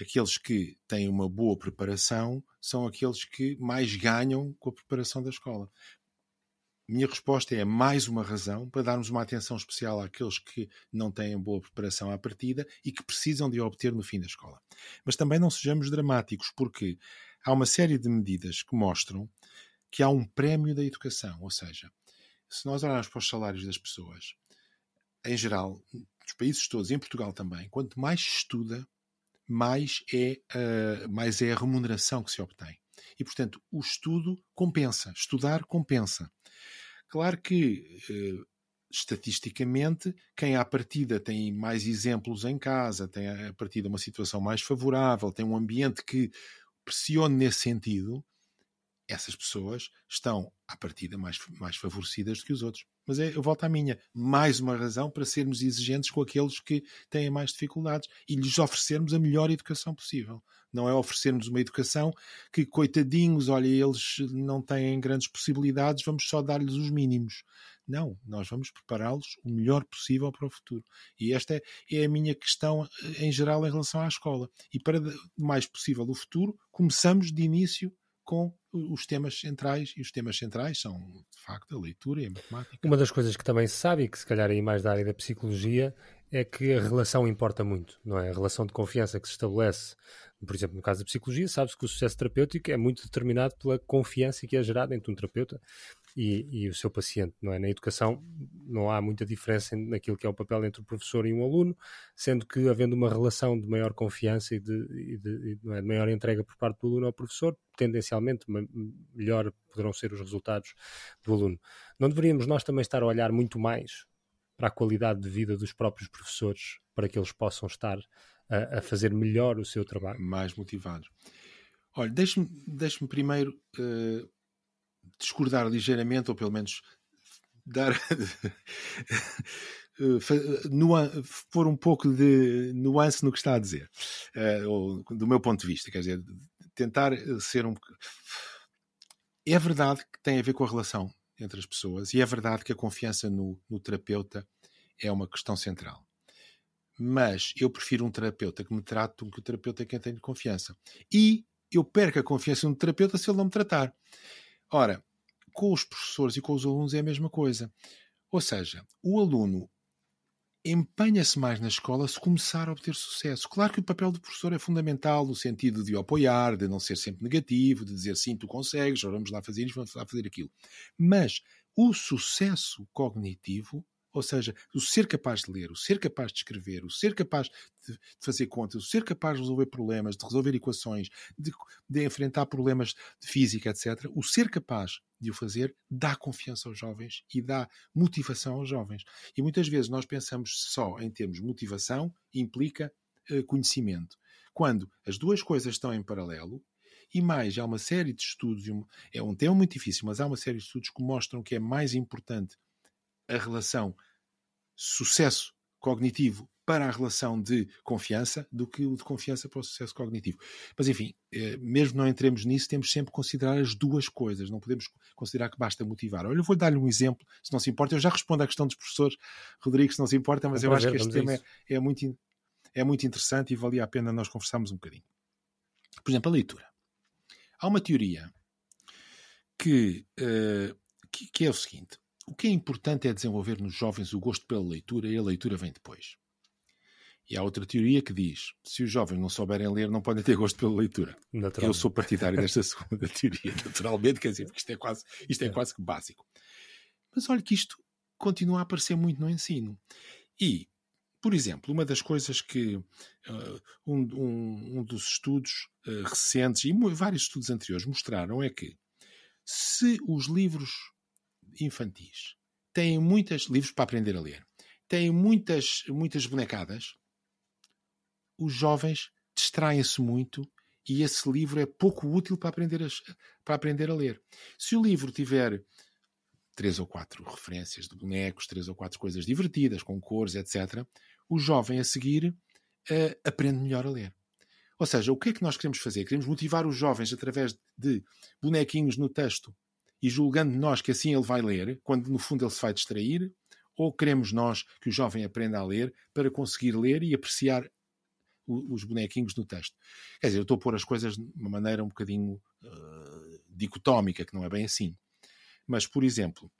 Speaker 2: aqueles que têm uma boa preparação são aqueles que mais ganham com a preparação da escola minha resposta é mais uma razão para darmos uma atenção especial àqueles que não têm boa preparação à partida e que precisam de obter no fim da escola. Mas também não sejamos dramáticos, porque há uma série de medidas que mostram que há um prémio da educação. Ou seja, se nós olharmos para os salários das pessoas, em geral, nos países todos, em Portugal também, quanto mais estuda, mais é, uh, mais é a remuneração que se obtém. E, portanto, o estudo compensa. Estudar compensa. Claro que, uh, estatisticamente, quem à partida tem mais exemplos em casa, tem à partida uma situação mais favorável, tem um ambiente que pressione nesse sentido, essas pessoas estão, à partida, mais, mais favorecidas do que os outros. Mas é, eu volto à minha, mais uma razão para sermos exigentes com aqueles que têm mais dificuldades e lhes oferecermos a melhor educação possível. Não é oferecermos uma educação que, coitadinhos, olha, eles não têm grandes possibilidades, vamos só dar-lhes os mínimos. Não, nós vamos prepará-los o melhor possível para o futuro. E esta é, é a minha questão eh, em geral em relação à escola. E para o mais possível o futuro, começamos de início com os temas centrais, e os temas centrais são, de facto, a leitura e a matemática.
Speaker 1: Uma das coisas que também se sabe, e que se calhar aí mais da área da psicologia, é que a relação importa muito, não é? A relação de confiança que se estabelece, por exemplo, no caso da psicologia, sabe-se que o sucesso terapêutico é muito determinado pela confiança que é gerada entre um terapeuta e, e, o seu paciente, não é? Na educação não há muita diferença naquilo que é o papel entre o professor e um aluno, sendo que havendo uma relação de maior confiança e de, e de, é? de maior entrega por parte do aluno ao professor, tendencialmente melhor poderão ser os resultados do aluno. Não deveríamos nós também estar a olhar muito mais para a qualidade de vida dos próprios professores, para que eles possam estar a, a fazer melhor o seu trabalho?
Speaker 2: Mais motivados. Olha, deixe-me deixe primeiro uh, discordar ligeiramente, ou pelo menos dar. *laughs* pôr um pouco de nuance no que está a dizer, uh, ou, do meu ponto de vista, quer dizer, tentar ser um. É verdade que tem a ver com a relação entre as pessoas, e é verdade que a confiança no, no terapeuta é uma questão central. Mas eu prefiro um terapeuta que me trate do que o terapeuta em quem tenho confiança. E eu perco a confiança no terapeuta se ele não me tratar. Ora, com os professores e com os alunos é a mesma coisa. Ou seja, o aluno empenha-se mais na escola se começar a obter sucesso. Claro que o papel do professor é fundamental, no sentido de o apoiar, de não ser sempre negativo, de dizer sim, tu consegues, vamos lá fazer isto, vamos lá fazer aquilo. Mas o sucesso cognitivo ou seja, o ser capaz de ler, o ser capaz de escrever, o ser capaz de fazer contas, o ser capaz de resolver problemas, de resolver equações, de, de enfrentar problemas de física, etc. O ser capaz de o fazer dá confiança aos jovens e dá motivação aos jovens. E muitas vezes nós pensamos só em termos de motivação, implica uh, conhecimento. Quando as duas coisas estão em paralelo, e mais, há uma série de estudos, é um tema muito difícil, mas há uma série de estudos que mostram que é mais importante a relação sucesso cognitivo para a relação de confiança do que o de confiança para o sucesso cognitivo. Mas, enfim, eh, mesmo não entremos nisso, temos sempre que considerar as duas coisas. Não podemos considerar que basta motivar. Olha, eu vou dar-lhe um exemplo, se não se importa. Eu já respondo à questão dos professores, Rodrigo, se não se importa, mas é eu prazer, acho que este tema é, é, muito, é muito interessante e valia a pena nós conversarmos um bocadinho. Por exemplo, a leitura. Há uma teoria que, uh, que, que é o seguinte: o que é importante é desenvolver nos jovens o gosto pela leitura e a leitura vem depois. E há outra teoria que diz: se os jovens não souberem ler, não podem ter gosto pela leitura. Eu sou partidário desta *laughs* segunda teoria, naturalmente, quer dizer, porque isto é quase, isto é, é. quase que básico. Mas olha que isto continua a aparecer muito no ensino. E, por exemplo, uma das coisas que uh, um, um, um, dos estudos uh, recentes e vários estudos anteriores mostraram é que se os livros infantis têm muitas livros para aprender a ler, têm muitas, muitas bonecadas, os jovens distraem-se muito e esse livro é pouco útil para aprender, a, para aprender a ler. Se o livro tiver três ou quatro referências de bonecos, três ou quatro coisas divertidas, com cores, etc., o jovem a seguir uh, aprende melhor a ler. Ou seja, o que é que nós queremos fazer? Queremos motivar os jovens através de bonequinhos no texto e julgando nós que assim ele vai ler, quando no fundo ele se vai distrair, ou queremos nós que o jovem aprenda a ler para conseguir ler e apreciar os bonequinhos no texto? Quer dizer, eu estou a pôr as coisas de uma maneira um bocadinho uh, dicotómica, que não é bem assim. Mas, por exemplo,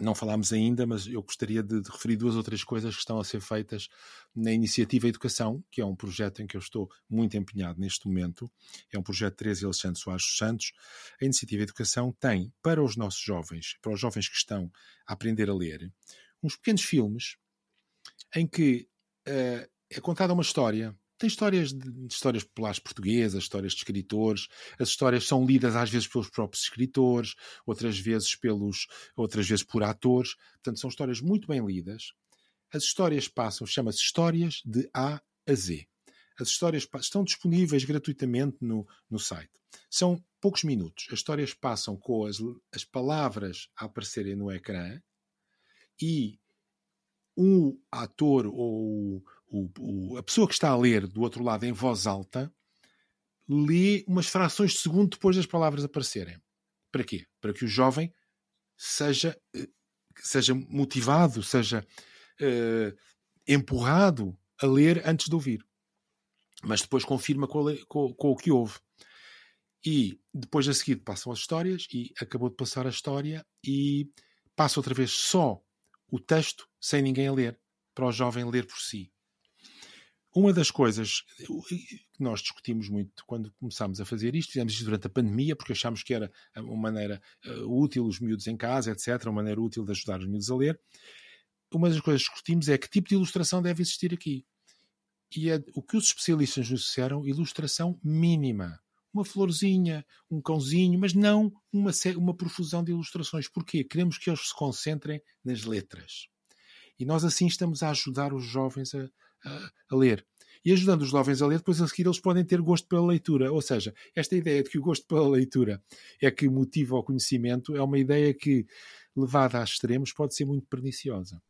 Speaker 2: não falámos ainda, mas eu gostaria de, de, referir duas ou três coisas que estão a ser feitas na Iniciativa Educação, que é um projeto em que eu estou muito empenhado neste momento. É um projeto de 13 Alexandre Soares Santos. A Iniciativa Educação tem, para os nossos jovens, para os jovens que estão a aprender a ler, uns pequenos filmes em que uh, é contada uma história tem histórias de, de, histórias populares portuguesas, histórias de escritores. As histórias são lidas às vezes pelos próprios escritores, outras vezes pelos, outras vezes por atores. Portanto, são histórias muito bem lidas. As histórias passam, chama-se Histórias de A a Z. As histórias estão disponíveis gratuitamente no, no site. São poucos minutos. As histórias passam com as, as palavras a aparecerem no ecrã e um ator ou o, o, a pessoa que está a ler do outro lado em voz alta lê umas frações de segundo depois das palavras aparecerem. Para quê? Para que o jovem seja, eh, seja motivado, seja uh, empurrado a ler antes de ouvir. Mas depois confirma com, com, com o que ouve. E depois a seguir passam as histórias e acabou de passar a história e passa outra vez só o texto sem ninguém a ler, para o jovem ler por si. Uma das coisas que nós discutimos muito quando começámos a fazer isto, fizemos isto durante a pandemia, porque achámos que era uma maneira uh, útil, os miúdos em casa, etc., uma maneira útil de ajudar os miúdos a ler. Uma das coisas que discutimos é que tipo de ilustração deve existir aqui. E é, o que os especialistas nos disseram, ilustração mínima. Uma florzinha, um cãozinho, mas não uma, uma profusão de ilustrações. Porquê? Queremos que eles se concentrem nas letras. E nós assim estamos a ajudar os jovens a, a, a ler. E ajudando os jovens a ler, depois a seguir eles podem ter gosto pela leitura. Ou seja, esta ideia de que o gosto pela leitura é que motiva o conhecimento é uma ideia que, levada a extremos, pode ser muito perniciosa.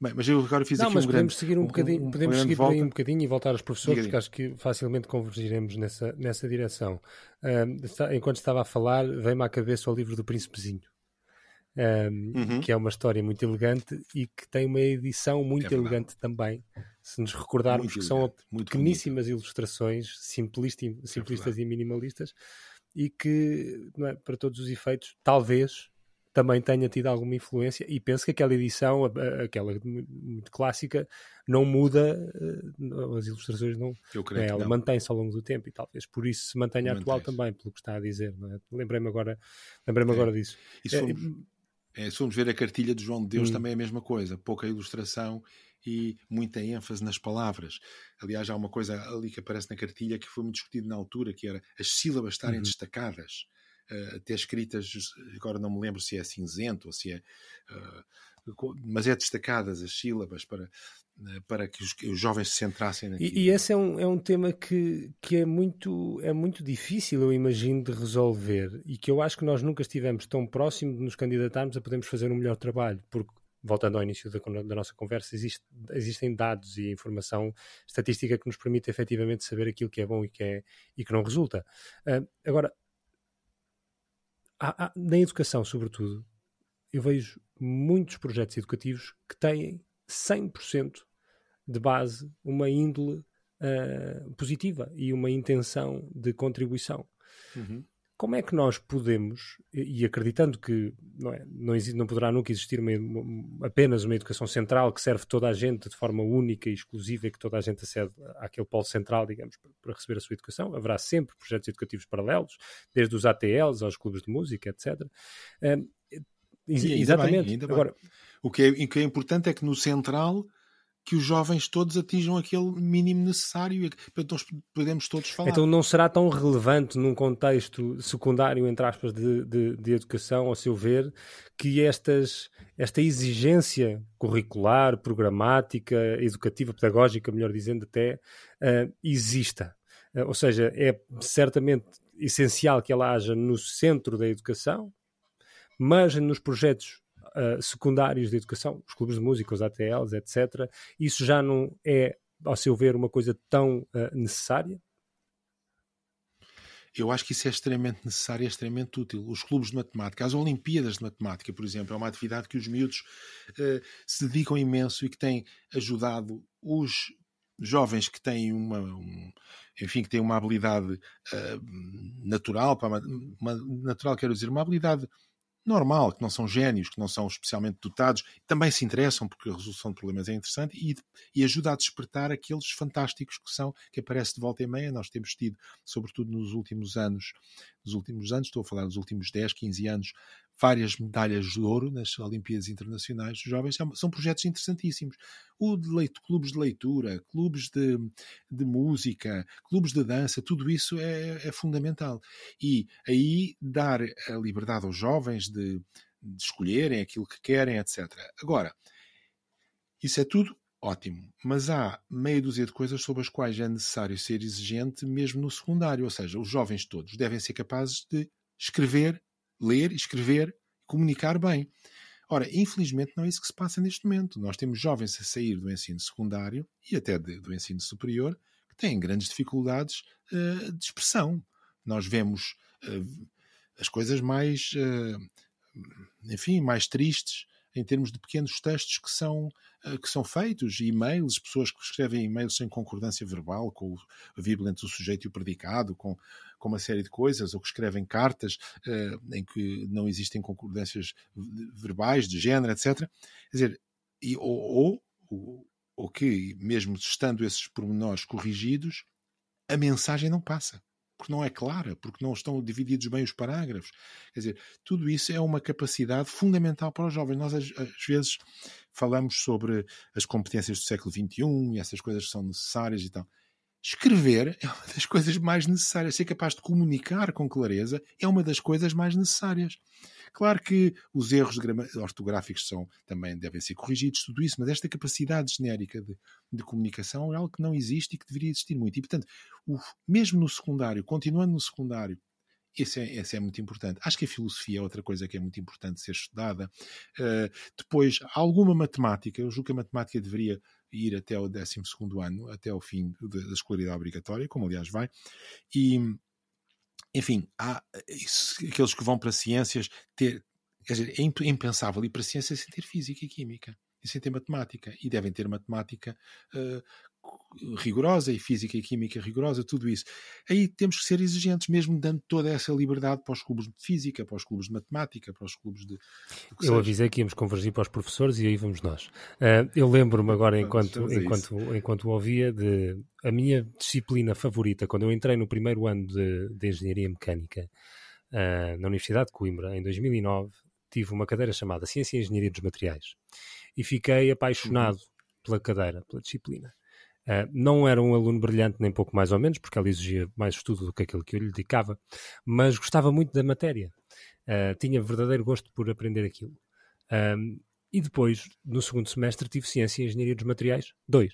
Speaker 2: Bem, mas eu agora fiz
Speaker 1: não,
Speaker 2: aqui
Speaker 1: mas
Speaker 2: um
Speaker 1: podemos
Speaker 2: grande,
Speaker 1: seguir um, um bocadinho,
Speaker 2: um,
Speaker 1: podemos seguir por aí um bocadinho e voltar aos professores,
Speaker 2: Diga
Speaker 1: porque acho que facilmente convergiremos nessa, nessa direção. Uh, está, enquanto estava a falar, veio-me à cabeça o livro do Príncipezinho um, uhum. que é uma história muito elegante e que tem uma edição muito é elegante também. Se nos recordarmos muito que são pequeníssimas bonito. ilustrações, simplistas é e minimalistas, e que, é, para todos os efeitos, talvez também tenha tido alguma influência e penso que aquela edição, aquela muito clássica, não muda, eh, as ilustrações não, é, ela mantém-se ao longo do tempo e talvez por isso se mantenha atual também, pelo que está a dizer. É? Lembrei-me agora, lembrei-me é. agora disso.
Speaker 2: Isso é, é, se formos ver a cartilha de João de Deus, hum. também é a mesma coisa. Pouca ilustração e muita ênfase nas palavras. Aliás, há uma coisa ali que aparece na cartilha que foi muito discutido na altura, que era as sílabas estarem uhum. destacadas, uh, até escritas, agora não me lembro se é cinzento ou se é. Uh, mas é destacadas as sílabas para para que os, os, jovens se centrassem naquilo.
Speaker 1: E, e esse é um, é um tema que, que é, muito, é muito difícil, eu imagino, de resolver e que eu acho que nós nunca estivemos tão próximo de nos candidatarmos a podermos fazer um melhor trabalho, porque voltando ao início da, da nossa conversa, existe, existem dados e informação estatística que nos permite efetivamente saber aquilo que é bom e que, é, e que não resulta. Uh, agora, há, há, na educação, sobretudo, eu vejo muitos projetos educativos que têm 100% de base uma índole uh, positiva e uma intenção de contribuição. Uhum. Como é que nós podemos, e acreditando que não, é, não, existe, não poderá nunca existir uma, apenas uma educação central que serve toda a gente de forma única e exclusiva e que toda a gente acede àquele polo central, digamos, para, receber a sua educação, haverá sempre projetos educativos paralelos, desde os ATLs aos clubes de música, etc. Uh,
Speaker 2: ex exatamente. Bem, Agora, o que, é, o que é importante é que no central que os jovens todos atinjam aquele mínimo necessário para nós podemos todos falar.
Speaker 1: Então não será tão relevante num contexto secundário, entre aspas, de, de, de educação, ao seu ver, que estas, esta exigência curricular, programática, educativa, pedagógica, melhor dizendo até, uh, exista. Uh, ou seja, é certamente essencial que ela haja no centro da educação, mas nos projetos uh, secundários de educação, os clubes de música, os ATLs, etc., isso já não é, ao seu ver, uma coisa tão uh, necessária?
Speaker 2: Eu acho que isso é extremamente necessário e é extremamente útil. Os clubes de matemática, as Olimpíadas de Matemática, por exemplo, é uma atividade que os miúdos uh, se dedicam imenso e que tem ajudado os jovens que têm uma, um, enfim, que têm uma habilidade uh, natural, uma, uma, natural quero dizer, uma habilidade normal, que não são génios, que não são especialmente dotados, também se interessam porque a resolução de problemas é interessante e, e ajuda a despertar aqueles fantásticos que são, que aparece de volta e meia. Nós temos tido, sobretudo nos últimos anos, nos últimos anos, estou a falar dos últimos 10, 15 anos, várias medalhas de ouro nas Olimpíadas Internacionais dos Jovens. São projetos interessantíssimos. O de leito, clubes de leitura, clubes de, de música, clubes de dança, tudo isso é, é fundamental. E aí dar a liberdade aos jovens de, de escolherem aquilo que querem, etc. Agora, isso é tudo ótimo, mas há meia dúzia de coisas sobre as quais é necessário ser exigente mesmo no secundário, ou seja, os jovens todos devem ser capazes de escrever, ler, escrever, comunicar bem. Ora, infelizmente não é isso que se passa neste momento. Nós temos jovens a sair do ensino secundário e até de, do ensino superior que têm grandes dificuldades uh, de expressão. Nós vemos uh, as coisas mais, uh, enfim, mais tristes em termos de pequenos textos que são, uh, que são feitos, e-mails, pessoas que escrevem e-mails sem concordância verbal, com a vírgula entre o sujeito e o predicado, com, com uma série de coisas, ou que escrevem cartas uh, em que não existem concordâncias verbais, de género, etc. Quer dizer, e, ou, ou, ou que, mesmo estando esses pormenores corrigidos, a mensagem não passa porque não é clara, porque não estão divididos bem os parágrafos. Quer dizer, tudo isso é uma capacidade fundamental para os jovens. Nós, às, às vezes, falamos sobre as competências do século XXI e essas coisas que são necessárias e tal. Escrever é uma das coisas mais necessárias. Ser capaz de comunicar com clareza é uma das coisas mais necessárias. Claro que os erros ortográficos são, também devem ser corrigidos, tudo isso, mas esta capacidade genérica de, de comunicação é algo que não existe e que deveria existir muito. E, portanto, o, mesmo no secundário, continuando no secundário, esse é, esse é, muito importante. Acho que a filosofia é outra coisa que é muito importante ser estudada. Uh, depois, alguma matemática. Eu julgo que a matemática deveria ir até o 12 ano, até o fim da escolaridade obrigatória, como aliás vai. E, enfim, há aqueles que vão para ciências ter. Quer dizer, é impensável ir para ciências sem ter física e química e sem ter matemática. E devem ter matemática uh, rigorosa e física e química rigorosa, tudo isso. Aí temos que ser exigentes, mesmo dando toda essa liberdade para os clubes de física, para os clubes de matemática, para os clubes de.
Speaker 1: Eu seja. avisei que íamos convergir para os professores e aí vamos nós. Uh, eu lembro-me agora, enquanto, enquanto, enquanto ouvia, de a minha disciplina favorita, quando eu entrei no primeiro ano de, de Engenharia Mecânica uh, na Universidade de Coimbra, em 2009, tive uma cadeira chamada Ciência e Engenharia dos Materiais e fiquei apaixonado uhum. pela cadeira, pela disciplina. Uh, não era um aluno brilhante, nem pouco mais ou menos, porque ela exigia mais estudo do que aquilo que eu lhe dedicava, mas gostava muito da matéria. Uh, tinha verdadeiro gosto por aprender aquilo. Um, e depois, no segundo semestre, tive Ciência e Engenharia dos Materiais 2.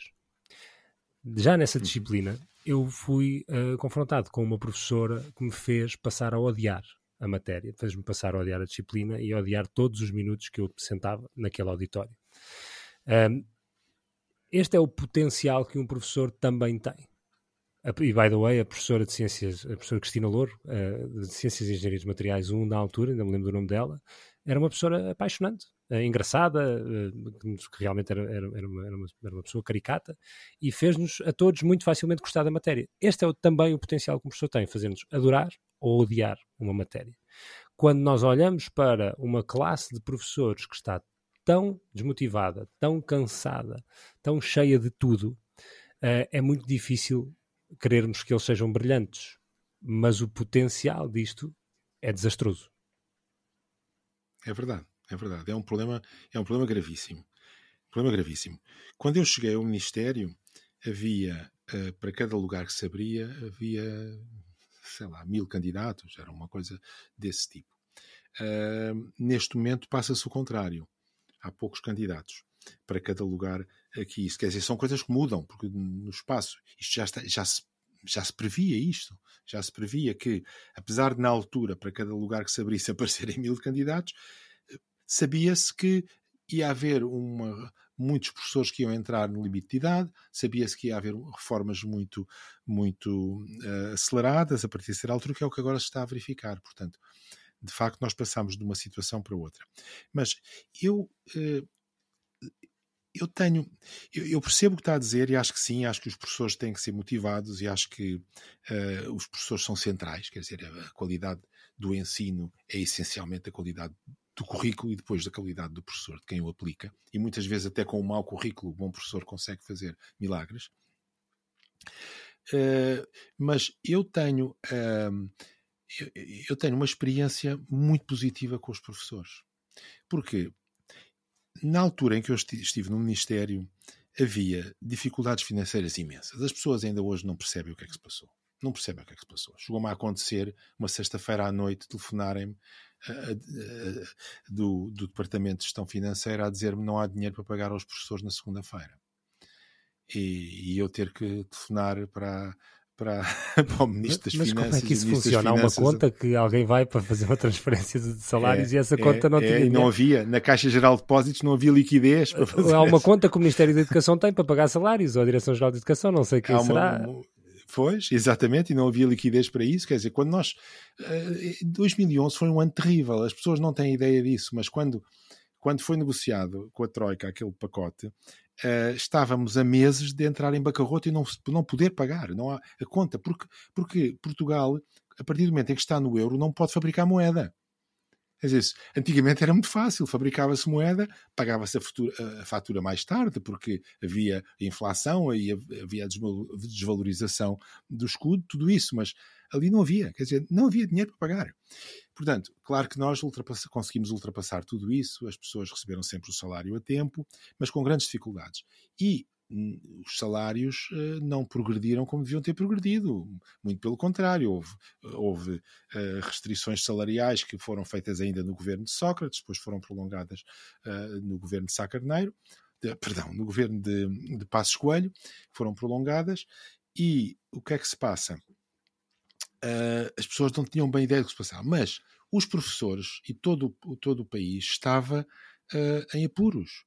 Speaker 1: Já nessa uhum. disciplina, eu fui uh, confrontado com uma professora que me fez passar a odiar a matéria, fez-me passar a odiar a disciplina e a odiar todos os minutos que eu sentava naquele auditório. Um, este é o potencial que um professor também tem. E, by the way, a professora de Ciências, a professora Cristina Louro, de Ciências e Engenharia dos Materiais 1, na altura, ainda me lembro do nome dela, era uma professora apaixonante, uh, engraçada, uh, que realmente era, era, era, uma, era, uma, pessoa caricata, e fez-nos a todos muito facilmente gostar da matéria. Este é o, também o potencial que um professor tem, fazer-nos adorar ou odiar uma matéria. Quando nós olhamos para uma classe de professores que está tão desmotivada, tão cansada, tão cheia de tudo, uh, é muito difícil querermos que eles sejam brilhantes. Mas o potencial disto é desastroso.
Speaker 2: É verdade, é verdade. É um problema, é um problema gravíssimo. Problema gravíssimo. Quando eu cheguei ao Ministério, havia, uh, para cada lugar que se abria, havia, sei lá, mil candidatos, era uma coisa desse tipo. Uh, neste momento passa-se o contrário há poucos candidatos para cada lugar aqui. Isso quer dizer, são coisas que mudam, porque no espaço isto já, está, já, se, já se previa isto. Já se previa que, apesar de na altura, para cada lugar que se abrisse *laughs* aparecerem mil candidatos, sabia-se que ia haver uma, muitos professores que iam entrar no limite de idade, sabia-se que ia haver reformas muito, muito uh, aceleradas a partir de ser altura, que é o que agora se está a verificar. Portanto, de facto, nós passamos de uma situação para outra. Mas eu. Eh, eu tenho, eu, percebo o que está a dizer e acho que sim, acho que os professores têm que ser motivados e acho que uh, os professores são centrais, quer dizer, a qualidade do ensino é essencialmente a qualidade do currículo e depois da qualidade do professor, de quem o aplica, e muitas vezes até com um mau currículo o bom professor consegue fazer milagres. Uh, mas eu tenho, uh, eu, tenho uma experiência muito positiva com os professores. Porque na altura em que eu estive no Ministério havia dificuldades financeiras imensas. As pessoas ainda hoje não percebem o que é que se passou. Não percebem o que é que se passou. Chegou-me a acontecer, uma sexta-feira à noite, telefonarem-me do, do Departamento de Gestão Financeira a dizer-me não há dinheiro para pagar aos professores na segunda-feira. E, e, eu ter que telefonar para, para, *laughs* para o Ministro das
Speaker 1: Mas
Speaker 2: Finanças.
Speaker 1: Mas como é que isso funciona? Há uma conta que alguém vai para fazer uma transferência de salários é, e essa conta
Speaker 2: é,
Speaker 1: não tinha.
Speaker 2: É, e não havia, na Caixa Geral de Depósitos não havia liquidez para fazer.
Speaker 1: Há uma essa. conta que o Ministério da Educação tem para pagar salários, ou a Direção-Geral de Educação, não sei quem Há será. Uma,
Speaker 2: Pois, exatamente, e não havia liquidez para isso. Quer dizer, quando nós. 2011 eh, foi um ano terrível, as pessoas não têm ideia disso, mas quando, quando foi negociado com a Troika aquele pacote, uh, estávamos a meses de entrar em bancarrota e não, não poder pagar não há a conta, porque, porque Portugal, a partir do momento em que está no euro, não pode fabricar moeda. Quer dizer, antigamente era muito fácil, fabricava-se moeda, pagava-se a, a, fatura mais tarde, porque havia inflação e havia a desvalorização do escudo, tudo isso, mas ali não havia, quer dizer, não havia dinheiro para pagar. Portanto, claro que nós ultrapass conseguimos ultrapassar tudo isso, as pessoas receberam sempre o salário a tempo, mas com grandes dificuldades. E os salários uh, não progrediram como deviam ter progredido. Muito pelo contrário, houve, houve uh, restrições salariais que foram feitas ainda no governo de Sócrates, depois foram prolongadas uh, no governo de Sá Carneiro, de, *coughs* perdão, no governo de, de Passos Coelho, foram prolongadas. E o que é que se passa? As pessoas não tinham bem ideia do que se passava, mas os professores e todo, todo o país estava em apuros.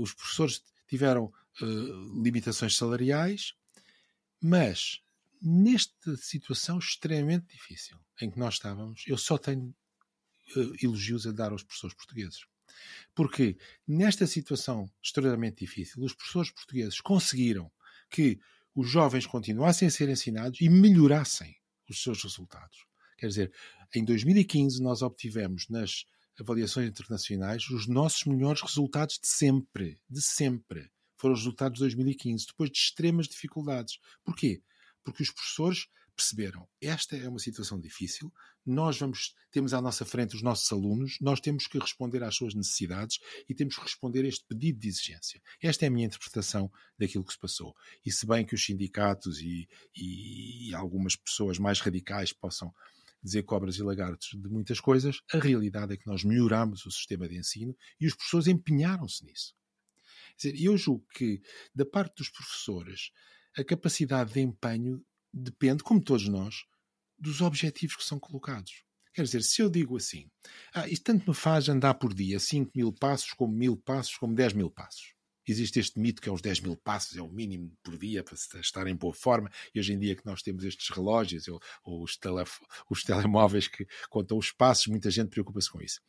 Speaker 2: os professores tiveram uh, limitações salariais, mas nesta situação extremamente difícil em que nós estávamos, eu só tenho uh, elogios a dar aos professores portugueses. Porque nesta situação extremamente difícil, os professores portugueses conseguiram que os jovens continuassem a ser ensinados e melhorassem os seus resultados. Quer dizer, em 2015 nós obtivemos nas avaliações internacionais os nossos melhores resultados de sempre, de sempre foram os resultados de 2015, depois de extremas dificuldades. Porquê? Porque os professores perceberam esta é uma situação difícil, nós vamos temos à nossa frente os nossos alunos, nós temos que responder às suas necessidades e temos que responder a este pedido de exigência. Esta é a minha interpretação daquilo que se passou. E se bem que os sindicatos e, e, algumas pessoas mais radicais possam dizer cobras e lagartos de muitas coisas, a realidade é que nós melhoramos o sistema de ensino e os professores empenharam-se nisso. Quer dizer, eu julgo que, da parte dos professores, a capacidade de empenho depende, como todos nós, dos objetivos que são colocados. Quer dizer, se eu digo assim, ah, isto tanto me faz andar por dia 5 mil passos, como mil passos, como 10 mil passos. Existe este mito que é os 10 mil passos, é o mínimo por dia para estar em boa forma, e hoje em dia que nós temos estes relógios ou, ou os, os telemóveis que contam os passos, muita gente preocupa-se com isso.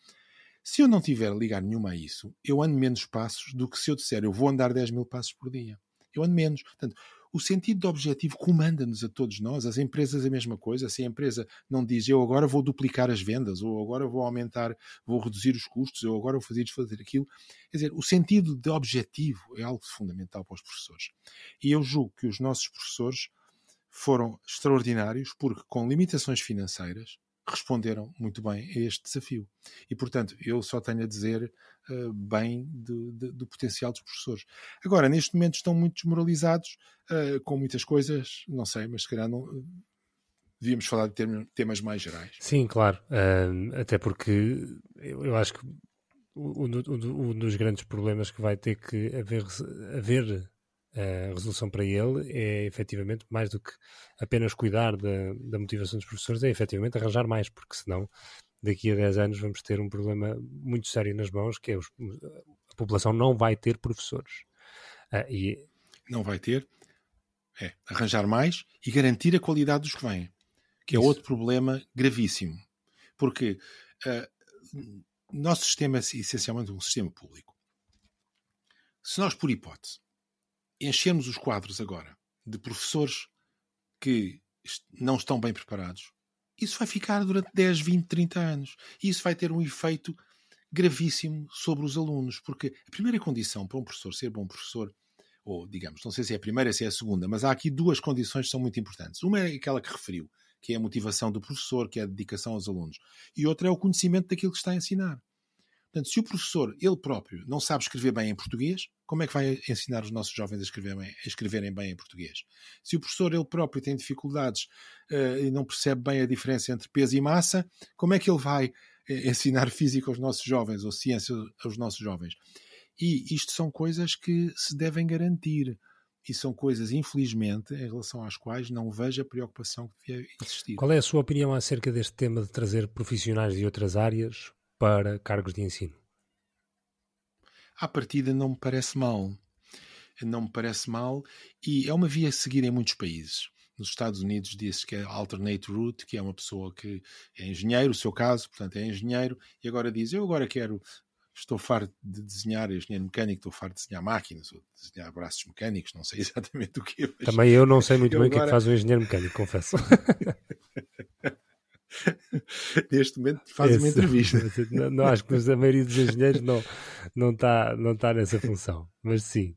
Speaker 2: Se eu não tiver ligar nenhuma a isso, eu ando menos passos do que se eu disser eu vou andar 10 mil passos por dia. Eu ando menos. Portanto, o sentido de objetivo comanda-nos a todos nós, as empresas a mesma coisa. Se a empresa não diz eu agora vou duplicar as vendas, ou agora vou aumentar, vou reduzir os custos, ou agora vou fazer isto, fazer aquilo. Quer dizer, o sentido de objetivo é algo fundamental para os professores. E eu julgo que os nossos professores foram extraordinários porque, com limitações financeiras, responderam muito bem a este desafio. E, portanto, eu só tenho a dizer uh, bem do, do, potencial dos professores. Agora, neste momento estão muito desmoralizados uh, com muitas coisas, não sei, mas se calhar não. Devíamos falar de temas mais gerais.
Speaker 1: Sim, claro. Até porque eu, eu acho que um, um, um dos grandes problemas que vai ter que haver, haver a resolução para ele é efetivamente mais do que apenas cuidar da, da motivação dos professores, é efetivamente arranjar mais, porque senão daqui a 10 anos vamos ter um problema muito sério nas mãos, que é os, a população não vai ter professores.
Speaker 2: Uh, e... Não vai ter, é arranjar mais e garantir a qualidade dos que vêm, que é Isso. outro problema gravíssimo. Porque uh, nosso sistema é essencialmente um sistema público. Se nós, por hipótese, enchemos os quadros agora de professores que não estão bem preparados, isso vai ficar durante 10, 20, 30 anos. E isso vai ter um efeito gravíssimo sobre os alunos, porque a primeira condição para um professor ser bom professor, ou digamos, não sei se é a primeira, se é a segunda, mas há aqui duas condições que são muito importantes. Uma é aquela que referiu, que é a motivação do professor, que é a dedicação aos alunos, e outra é o conhecimento daquilo que está a ensinar. Portanto, se o professor, ele próprio, não sabe escrever bem em português, como é que vai ensinar os nossos jovens a, a escreverem bem em português? Se o professor, ele próprio, tem dificuldades uh, e não percebe bem a diferença entre peso e massa, como é que ele vai uh, ensinar *laughs* física aos nossos jovens ou ciência aos nossos jovens? E isto são coisas que se devem garantir. E são coisas, infelizmente, em relação às quais não vejo a preocupação que devia existir.
Speaker 1: Qual é a sua opinião acerca deste tema de trazer profissionais de outras áreas para cargos de ensino?
Speaker 2: À partida não me parece mal. Não me parece mal e é uma via a seguir em muitos países. Nos Estados Unidos diz que é alternate route, que é uma pessoa que é engenheiro, o seu caso, portanto é engenheiro, e agora diz, eu agora quero estou farto de desenhar engenheiro mecânico, estou farto de desenhar máquinas, ou de desenhar braços mecânicos, não sei *laughs* exatamente o que.
Speaker 1: Também eu não sei muito bem o agora... que é que faz um engenheiro mecânico, confesso. *laughs* *laughs*
Speaker 2: neste momento faz Esse, uma entrevista. *laughs*
Speaker 1: Não, não, acho que a maioria dos engenheiros não, não está não tá nessa função, mas sim.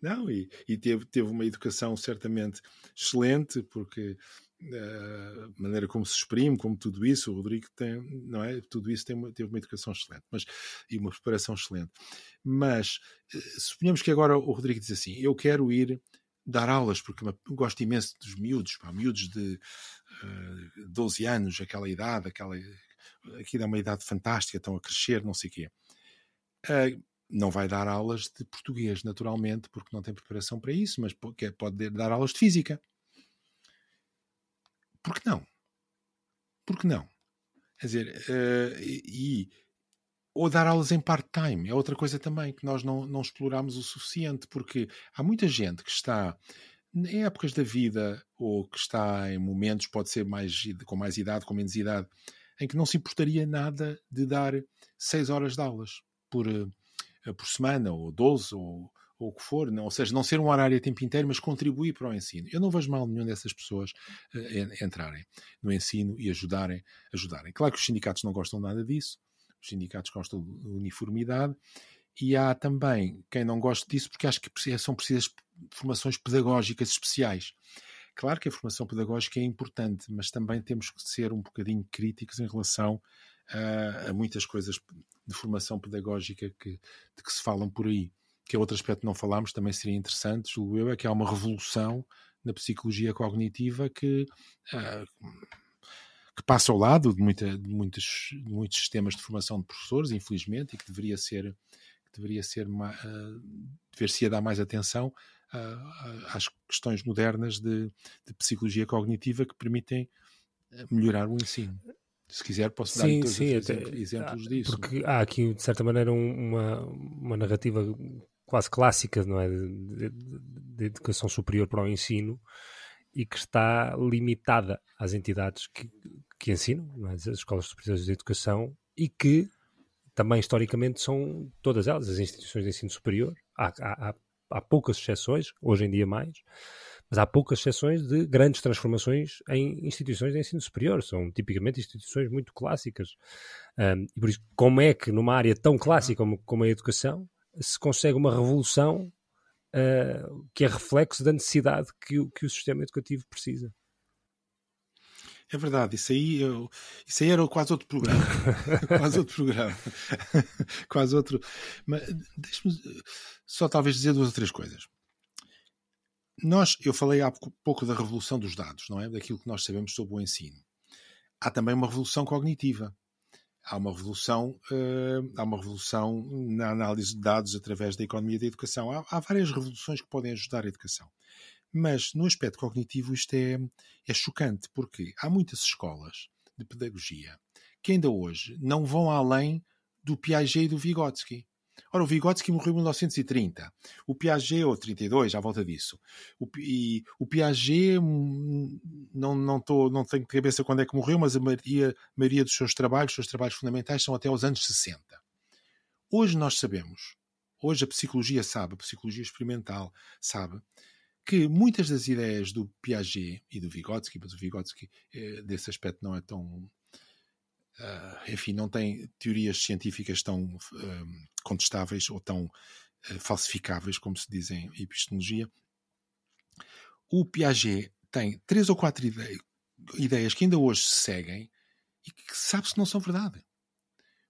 Speaker 2: Não, e, e teve, teve uma educação certamente excelente, porque a maneira como se exprime, como tudo isso, o Rodrigo tem, não é? Tudo isso tem uma, teve uma educação excelente mas, e uma preparação excelente. Mas eh, suponhamos que agora o Rodrigo diz assim: Eu quero ir dar aulas, porque gosto imenso dos miúdos, pá, miúdos de uh, eh, 12 anos, aquela idade, aquela, aqui é uma idade fantástica, estão a crescer, não sei o quê. Uh, não vai dar aulas de português, naturalmente, porque não tem preparação para isso, mas pode dar aulas de física. Por que não? Por que não? Quer dizer, uh, e, ou dar aulas em part-time, é outra coisa também que nós não, não exploramos o suficiente, porque há muita gente que está em épocas da vida ou que está em momentos, pode ser mais, com mais idade, com menos idade, em que não se importaria nada de dar 6 horas de aulas por, eh, por semana, ou 12, ou, ou o que for, ou seja, não ser um horário a tempo inteiro, mas contribuir para o ensino. Eu não vejo mal nenhum dessas pessoas uh, entrarem no ensino e ajudarem, ajudarem. Claro que os sindicatos não gostam nada disso, os sindicatos gostam de uniformidade, e há também quem não gosta disso porque acha que são precisas formações pedagógicas especiais. Claro que a formação pedagógica é importante, mas também temos que ser um bocadinho críticos em relação a, a muitas coisas de formação pedagógica que, de que se falam por aí. Que é outro aspecto que não falámos, também seria interessante, julgo eu, é que há uma revolução na psicologia cognitiva que uh, que passa ao lado de, muita, de, muitos, de muitos sistemas de formação de professores, infelizmente, e que deveria ser, deveria ser, uh, dever-se dar mais atenção uh, às questões modernas de, de, psicologia cognitiva que permitem melhorar o ensino. Se quiser, posso dar sim, sim, exemplos, exemplos disso.
Speaker 1: Porque há aqui, de certa maneira, uma, uma narrativa quase clássica não é? de, de, de educação superior para o ensino e que está limitada às entidades que, que ensinam, é? as escolas superiores de educação, e que também historicamente são todas elas, as instituições de ensino superior. Há, há, há poucas exceções, hoje em dia mais, mas há poucas exceções de grandes transformações em instituições de ensino superior. São tipicamente instituições muito clássicas. Um, e por isso, como é que numa área tão clássica como, como a educação se consegue uma revolução uh, que é reflexo da necessidade que, que o sistema educativo precisa?
Speaker 2: É verdade, isso aí, eu, isso aí era quase outro programa. *laughs* quase outro programa. *laughs* quase outro. Mas deixe-me só talvez dizer duas ou três coisas. Nós, eu falei há pouco da revolução dos dados, não é? Daquilo que nós sabemos sobre o ensino. Há também uma revolução cognitiva. Há uma revolução, uh, há uma revolução na análise de dados através da economia da educação. Há, há várias revoluções que podem ajudar a educação. Mas no aspecto cognitivo isto é, é chocante, porque há muitas escolas de pedagogia que ainda hoje não vão além do Piaget e do Vygotsky. Ora, o Vygotsky morreu em 1930. O Piaget, ou 32, à volta disso. O, e o Piaget, hum, não, não, tô, não tenho cabeça quando é que morreu, mas a maioria, a maioria dos seus trabalhos, os seus trabalhos fundamentais, são até os anos 60. Hoje nós sabemos, hoje a psicologia sabe, a psicologia experimental sabe, que muitas das ideias do Piaget e do Vygotsky, mas o Vygotsky eh, desse aspecto não é tão uh, enfim, não tem teorias científicas tão uh, contestáveis ou tão uh, falsificáveis, como se diz em epistemologia. O Piaget tem três ou quatro ideias, que ainda hoje se seguem e que sabe-se não são verdade.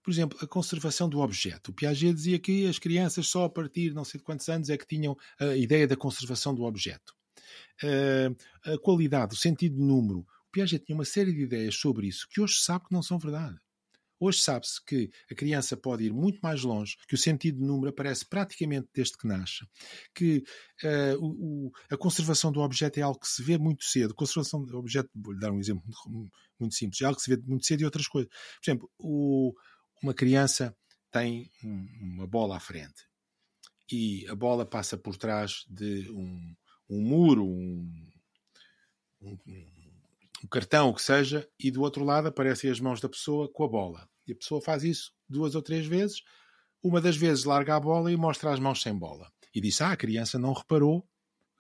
Speaker 2: Por exemplo, a conservação do objeto. O Piaget dizia que as crianças só a partir de não sei de quantos anos é que tinham a ideia da conservação do objeto. a qualidade, o sentido de número. O Piaget tinha uma série de ideias sobre isso que hoje sabe que não são verdade. Hoje sabe-se que a criança pode ir muito mais longe, que o sentido de número aparece praticamente desde que nasce, que uh, o, a conservação do objeto é algo que se vê muito cedo. Conservação do objeto, vou-lhe dar um exemplo muito simples, é algo que se vê muito cedo e outras coisas. Por exemplo, o, uma criança tem uma bola à frente e a bola passa por trás de um, um muro, um, um, um cartão, o que seja, e do outro lado aparecem as mãos da pessoa com a bola. E a pessoa faz isso duas ou três vezes. Uma das vezes larga a bola e mostra as mãos sem bola. E diz: Ah, a criança não reparou,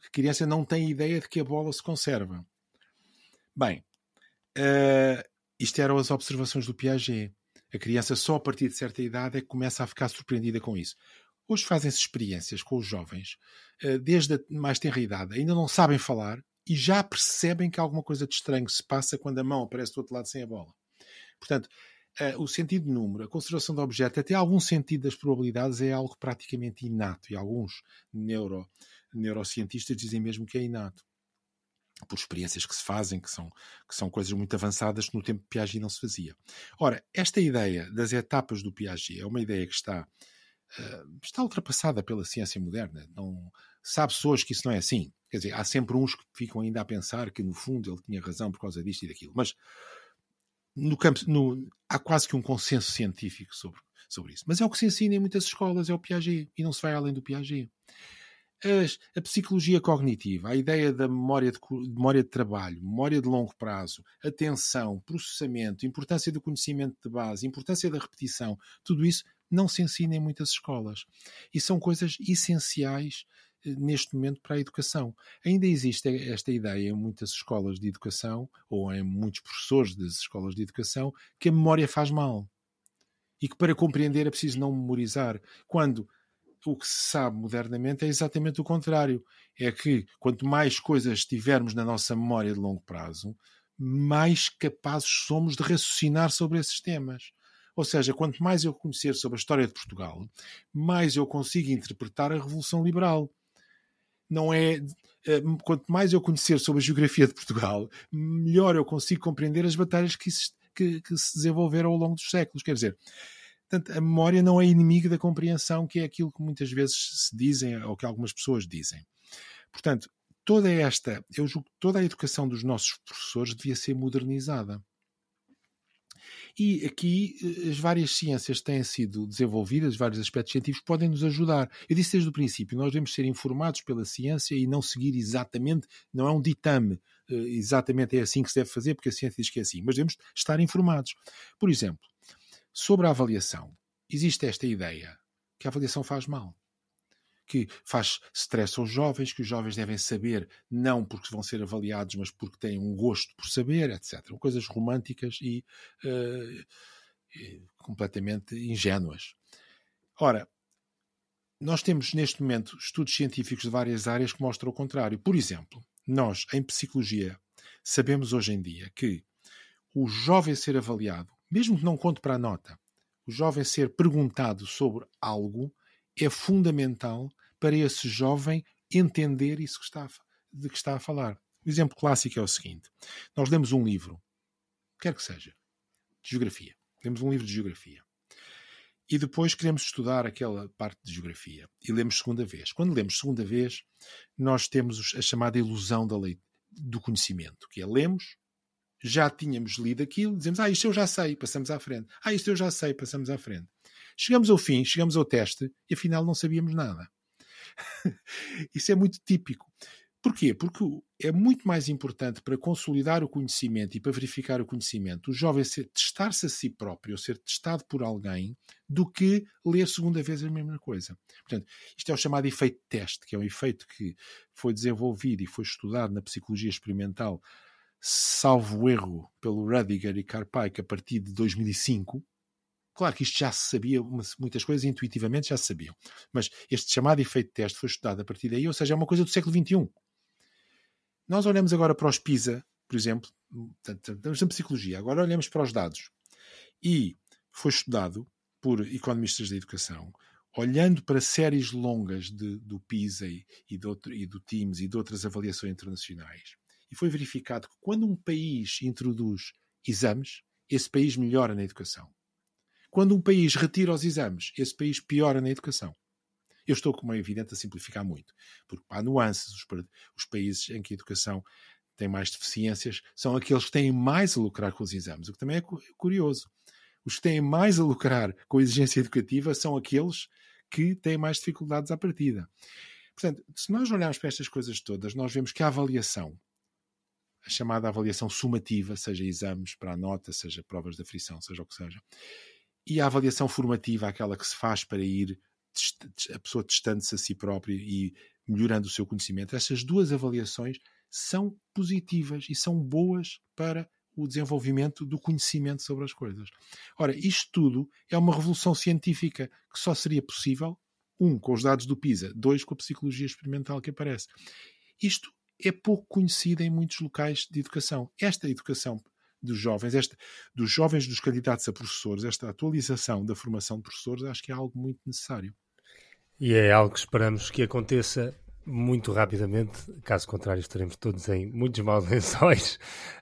Speaker 2: a criança não tem ideia de que a bola se conserva. Bem, uh, isto eram as observações do Piaget. A criança só a partir de certa idade é que começa a ficar surpreendida com isso. Hoje fazem-se experiências com os jovens, uh, desde a mais tenra idade, ainda não sabem falar e já percebem que alguma coisa de estranho se passa quando a mão aparece do outro lado sem a bola. Portanto, uh, o sentido de número, a conservação do objeto, até algum sentido das probabilidades é algo praticamente inato e alguns neuro, neurocientistas dizem mesmo que é inato por experiências que se fazem, que são, que são coisas muito avançadas que no tempo de Piaget não se fazia. Ora, esta ideia das etapas do Piaget é uma ideia que está, uh, está ultrapassada pela ciência moderna. Não, Sabe-se hoje que isso não é assim. Quer dizer, há sempre uns que ficam ainda a pensar que, no fundo, ele tinha razão por causa disto e daquilo. Mas no campo, no, há quase que um consenso científico sobre, sobre isso. Mas é o que se ensina em muitas escolas, é o Piaget, e não se vai além do Piaget. As, a psicologia cognitiva, a ideia da memória de, memória de trabalho, memória de longo prazo, atenção, processamento, importância do conhecimento de base, importância da repetição, tudo isso não se ensina em muitas escolas. E são coisas essenciais neste momento para a educação. Ainda existe esta ideia em muitas escolas de educação, ou em muitos professores das escolas de educação, que a memória faz mal. E que para compreender é preciso não memorizar. Quando o que se sabe modernamente é exatamente o contrário. É que quanto mais coisas tivermos na nossa memória de longo prazo, mais capazes somos de raciocinar sobre esses temas. Ou seja, quanto mais eu conhecer sobre a história de Portugal, mais eu consigo interpretar a Revolução Liberal não é. Eh, quanto mais eu conhecer sobre a geografia de Portugal, melhor eu consigo compreender as batalhas que, que, que se desenvolveram ao longo dos séculos. Quer dizer, portanto, a memória não é inimiga da compreensão, que é aquilo que muitas vezes se dizem ou que algumas pessoas dizem. Portanto, toda esta, eu julgo que toda a educação dos nossos professores devia ser modernizada. E aqui eh, as várias ciências têm sido desenvolvidas, vários aspectos científicos podem nos ajudar. Eu disse desde o princípio, nós devemos ser informados pela ciência e não seguir exatamente, não é um ditame, eh, exatamente é assim que se deve fazer, porque a ciência diz que é assim, mas devemos estar informados. Por exemplo, sobre a avaliação, existe esta ideia que a avaliação faz mal que faz stress aos jovens, que os jovens devem saber não porque vão ser avaliados, mas porque têm um gosto por saber, etc. Coisas românticas e uh, completamente ingênuas. Ora, nós temos neste momento estudos científicos de várias áreas que mostram o contrário. Por exemplo, nós, em psicologia, sabemos hoje em dia que o jovem ser avaliado, mesmo que não conte para a nota, o jovem ser perguntado sobre algo, é fundamental para esse jovem entender isso que está, de que está a falar. O exemplo clássico é o seguinte: nós lemos um livro, quer que seja, de geografia. Lemos um livro de geografia. E depois queremos estudar aquela parte de geografia. E lemos segunda vez. Quando lemos segunda vez, nós temos a chamada ilusão da lei, do conhecimento, que é lemos, já tínhamos lido aquilo, dizemos, ah, isto eu já sei, passamos à frente. Ah, isto eu já sei, passamos à frente. Chegamos ao fim, chegamos ao teste e afinal não sabíamos nada. *laughs* Isso é muito típico. Porquê? Porque é muito mais importante para consolidar o conhecimento e para verificar o conhecimento o jovem testar-se a si próprio, ou ser testado por alguém, do que ler segunda vez a mesma coisa. Portanto, isto é o chamado efeito teste, que é um efeito que foi desenvolvido e foi estudado na psicologia experimental salvo erro, pelo Rudiger e Karpike a partir de 2005. Claro que isto já se sabia, muitas coisas intuitivamente já se sabiam, mas este chamado efeito de teste foi estudado a partir daí, ou seja, é uma coisa do século XXI. Nós olhamos agora para os PISA, por exemplo, estamos na psicologia, agora olhamos para os dados. E foi estudado por economistas da educação, olhando para séries longas de, do PISA e, do, e do TIMS e de outras avaliações internacionais. E foi verificado que quando um país introduz exames, esse país melhora na educação. Quando um país retira os exames, esse país piora na educação. Eu estou, como é evidente, a simplificar muito, porque há nuances. Os, os países em que a educação tem mais deficiências são aqueles que têm mais a lucrar com os exames, o que também é curioso. Os que têm mais a lucrar com a exigência educativa são aqueles que têm mais dificuldades à partida. Portanto, se nós olharmos para estas coisas todas, nós vemos que a avaliação, a chamada avaliação sumativa, seja exames para a nota, seja provas de aflição, seja o que seja, e a avaliação formativa, aquela que se faz para ir a pessoa testando-se a si própria e melhorando o seu conhecimento, essas duas avaliações são positivas e são boas para o desenvolvimento do conhecimento sobre as coisas. Ora, isto tudo é uma revolução científica que só seria possível, um, com os dados do PISA, dois, com a psicologia experimental que aparece. Isto é pouco conhecido em muitos locais de educação. Esta educação dos jovens, esta, dos jovens dos candidatos a professores, esta atualização da formação de professores, acho que é algo muito necessário.
Speaker 1: E é algo que esperamos que aconteça muito rapidamente, caso contrário estaremos todos em muitos *laughs* maus lençóis.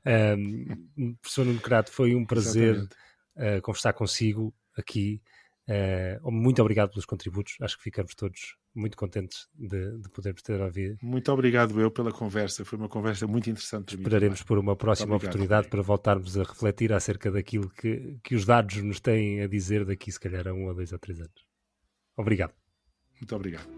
Speaker 1: Um, professor Nuno Crato, foi um prazer uh, conversar consigo aqui. Uh, muito obrigado pelos contributos, acho que ficamos todos muito contentes de, de podermos ter ouvido.
Speaker 2: Muito obrigado eu pela conversa, foi uma conversa muito interessante.
Speaker 1: Esperaremos por uma próxima oportunidade para voltarmos a refletir acerca daquilo que, que os dados nos têm a dizer daqui, se calhar, a um, a dois ou três anos. Obrigado.
Speaker 2: Muito obrigado.